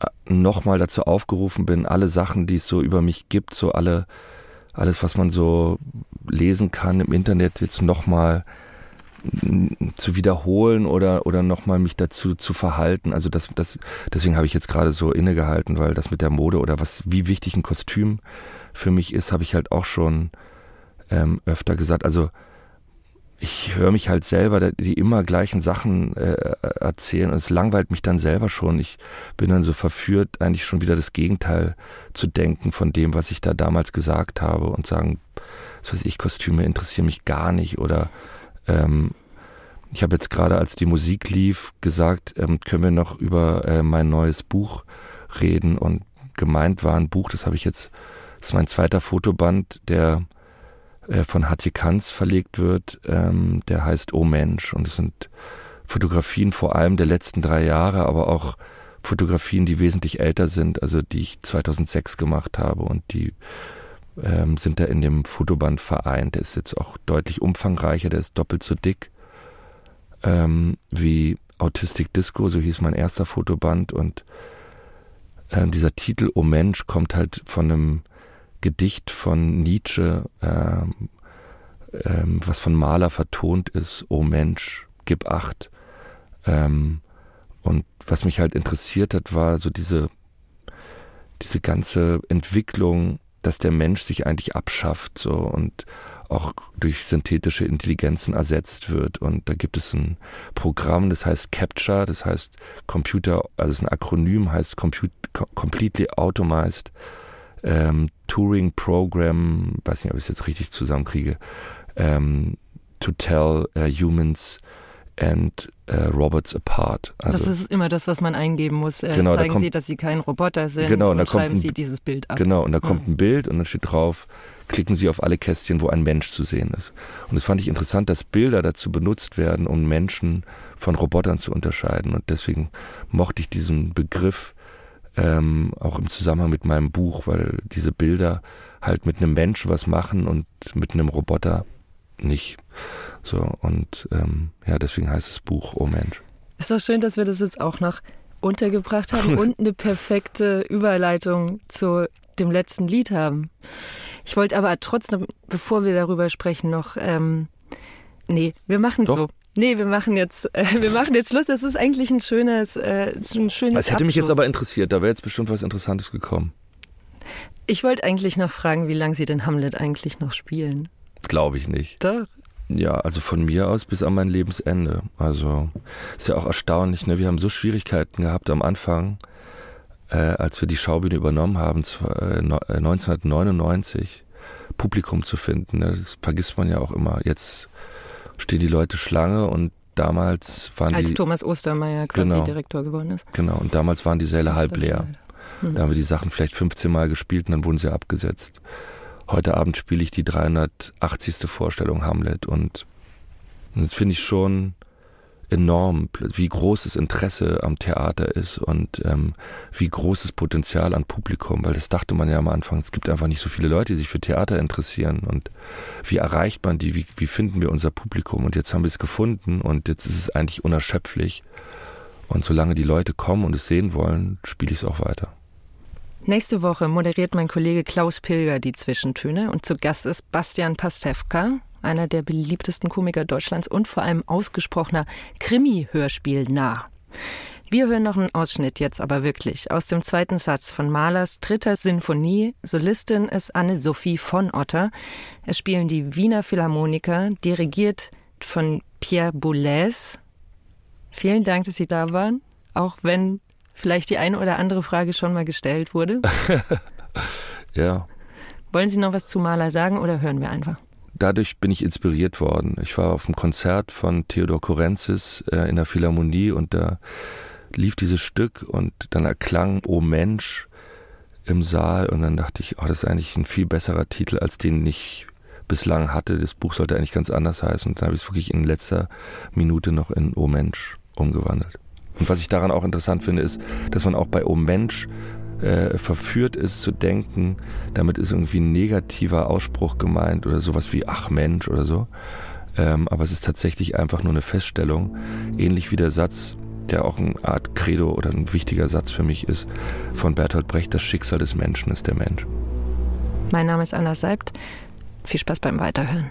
äh, nochmal dazu aufgerufen bin, alle Sachen, die es so über mich gibt, so alle, alles, was man so lesen kann im Internet, jetzt nochmal zu wiederholen oder, oder nochmal mich dazu zu verhalten. Also das, das, deswegen habe ich jetzt gerade so innegehalten, weil das mit der Mode oder was, wie wichtig ein Kostüm für mich ist, habe ich halt auch schon ähm, öfter gesagt. Also ich höre mich halt selber die immer gleichen Sachen äh, erzählen und es langweilt mich dann selber schon. Ich bin dann so verführt, eigentlich schon wieder das Gegenteil zu denken von dem, was ich da damals gesagt habe und sagen, was weiß ich, Kostüme interessieren mich gar nicht oder ähm, ich habe jetzt gerade, als die Musik lief, gesagt, ähm, können wir noch über äh, mein neues Buch reden und gemeint war ein Buch, das habe ich jetzt, das ist mein zweiter Fotoband, der äh, von Hatje Kanz verlegt wird, ähm, der heißt Oh Mensch. Und es sind Fotografien vor allem der letzten drei Jahre, aber auch Fotografien, die wesentlich älter sind, also die ich 2006 gemacht habe. Und die ähm, sind da in dem Fotoband vereint. Der ist jetzt auch deutlich umfangreicher, der ist doppelt so dick ähm, wie Autistic Disco, so hieß mein erster Fotoband. Und ähm, dieser Titel O Mensch kommt halt von einem Gedicht von Nietzsche, ähm, ähm, was von Maler vertont ist, O Mensch, gib acht. Ähm, und was mich halt interessiert hat, war so diese, diese ganze Entwicklung, dass der Mensch sich eigentlich abschafft so und auch durch synthetische Intelligenzen ersetzt wird. Und da gibt es ein Programm, das heißt CAPTCHA, das heißt Computer, also es ist ein Akronym, heißt Compute, Completely Automized ähm, Turing Program, weiß nicht, ob ich es jetzt richtig zusammenkriege, ähm, to tell uh, humans and uh, robots apart. Also, das ist immer das, was man eingeben muss. Äh, genau, zeigen da kommt, Sie, dass Sie kein Roboter sind genau, und, und schreiben ein, Sie dieses Bild ab. Genau, und da kommt mhm. ein Bild und dann steht drauf, klicken Sie auf alle Kästchen, wo ein Mensch zu sehen ist. Und das fand ich interessant, dass Bilder dazu benutzt werden, um Menschen von Robotern zu unterscheiden. Und deswegen mochte ich diesen Begriff ähm, auch im Zusammenhang mit meinem Buch, weil diese Bilder halt mit einem Menschen was machen und mit einem Roboter nicht. So, und ähm, ja, deswegen heißt das Buch Oh Mensch. Ist doch schön, dass wir das jetzt auch noch untergebracht haben und eine perfekte Überleitung zu dem letzten Lied haben. Ich wollte aber trotzdem, bevor wir darüber sprechen, noch ähm, nee, wir machen Doch. so. Nee, wir machen jetzt, äh, wir machen jetzt Schluss. Das ist eigentlich ein schönes, äh, ein schönes. Es hätte mich jetzt aber interessiert. Da wäre jetzt bestimmt was Interessantes gekommen. Ich wollte eigentlich noch fragen, wie lange Sie den Hamlet eigentlich noch spielen. Glaube ich nicht. Doch. Ja, also von mir aus bis an mein Lebensende. Also ist ja auch erstaunlich. Ne? Wir haben so Schwierigkeiten gehabt am Anfang, äh, als wir die Schaubühne übernommen haben, zwar, äh, 1999 äh, Publikum zu finden. Ne? Das vergisst man ja auch immer. Jetzt stehen die Leute Schlange und damals waren Als die... Als Thomas Ostermeier quasi genau, Direktor geworden ist. Genau, und damals waren die Säle halb leer. Hm. Da haben wir die Sachen vielleicht 15 Mal gespielt und dann wurden sie abgesetzt. Heute Abend spiele ich die 380. Vorstellung Hamlet und das finde ich schon enorm, wie groß das Interesse am Theater ist und ähm, wie großes Potenzial an Publikum, weil das dachte man ja am Anfang, es gibt einfach nicht so viele Leute, die sich für Theater interessieren und wie erreicht man die, wie, wie finden wir unser Publikum? Und jetzt haben wir es gefunden und jetzt ist es eigentlich unerschöpflich. Und solange die Leute kommen und es sehen wollen, spiele ich es auch weiter. Nächste Woche moderiert mein Kollege Klaus Pilger die Zwischentöne und zu Gast ist Bastian Pastewka, einer der beliebtesten Komiker Deutschlands und vor allem ausgesprochener Krimi-Hörspiel nah. Wir hören noch einen Ausschnitt jetzt aber wirklich aus dem zweiten Satz von Mahlers dritter Sinfonie. Solistin ist Anne-Sophie von Otter. Es spielen die Wiener Philharmoniker, dirigiert von Pierre Boulez. Vielen Dank, dass Sie da waren, auch wenn vielleicht die eine oder andere Frage schon mal gestellt wurde. ja. Wollen Sie noch was zu Maler sagen oder hören wir einfach? Dadurch bin ich inspiriert worden. Ich war auf einem Konzert von Theodor Korenzis äh, in der Philharmonie und da lief dieses Stück und dann erklang Oh Mensch im Saal und dann dachte ich, oh, das ist eigentlich ein viel besserer Titel, als den ich bislang hatte. Das Buch sollte eigentlich ganz anders heißen und dann habe ich es wirklich in letzter Minute noch in Oh Mensch umgewandelt. Und was ich daran auch interessant finde, ist, dass man auch bei Oh Mensch äh, verführt ist zu denken, damit ist irgendwie ein negativer Ausspruch gemeint oder sowas wie ach Mensch oder so. Ähm, aber es ist tatsächlich einfach nur eine Feststellung, ähnlich wie der Satz, der auch eine Art Credo oder ein wichtiger Satz für mich ist, von Bertolt Brecht, das Schicksal des Menschen ist der Mensch. Mein Name ist Anna Seibt. Viel Spaß beim Weiterhören.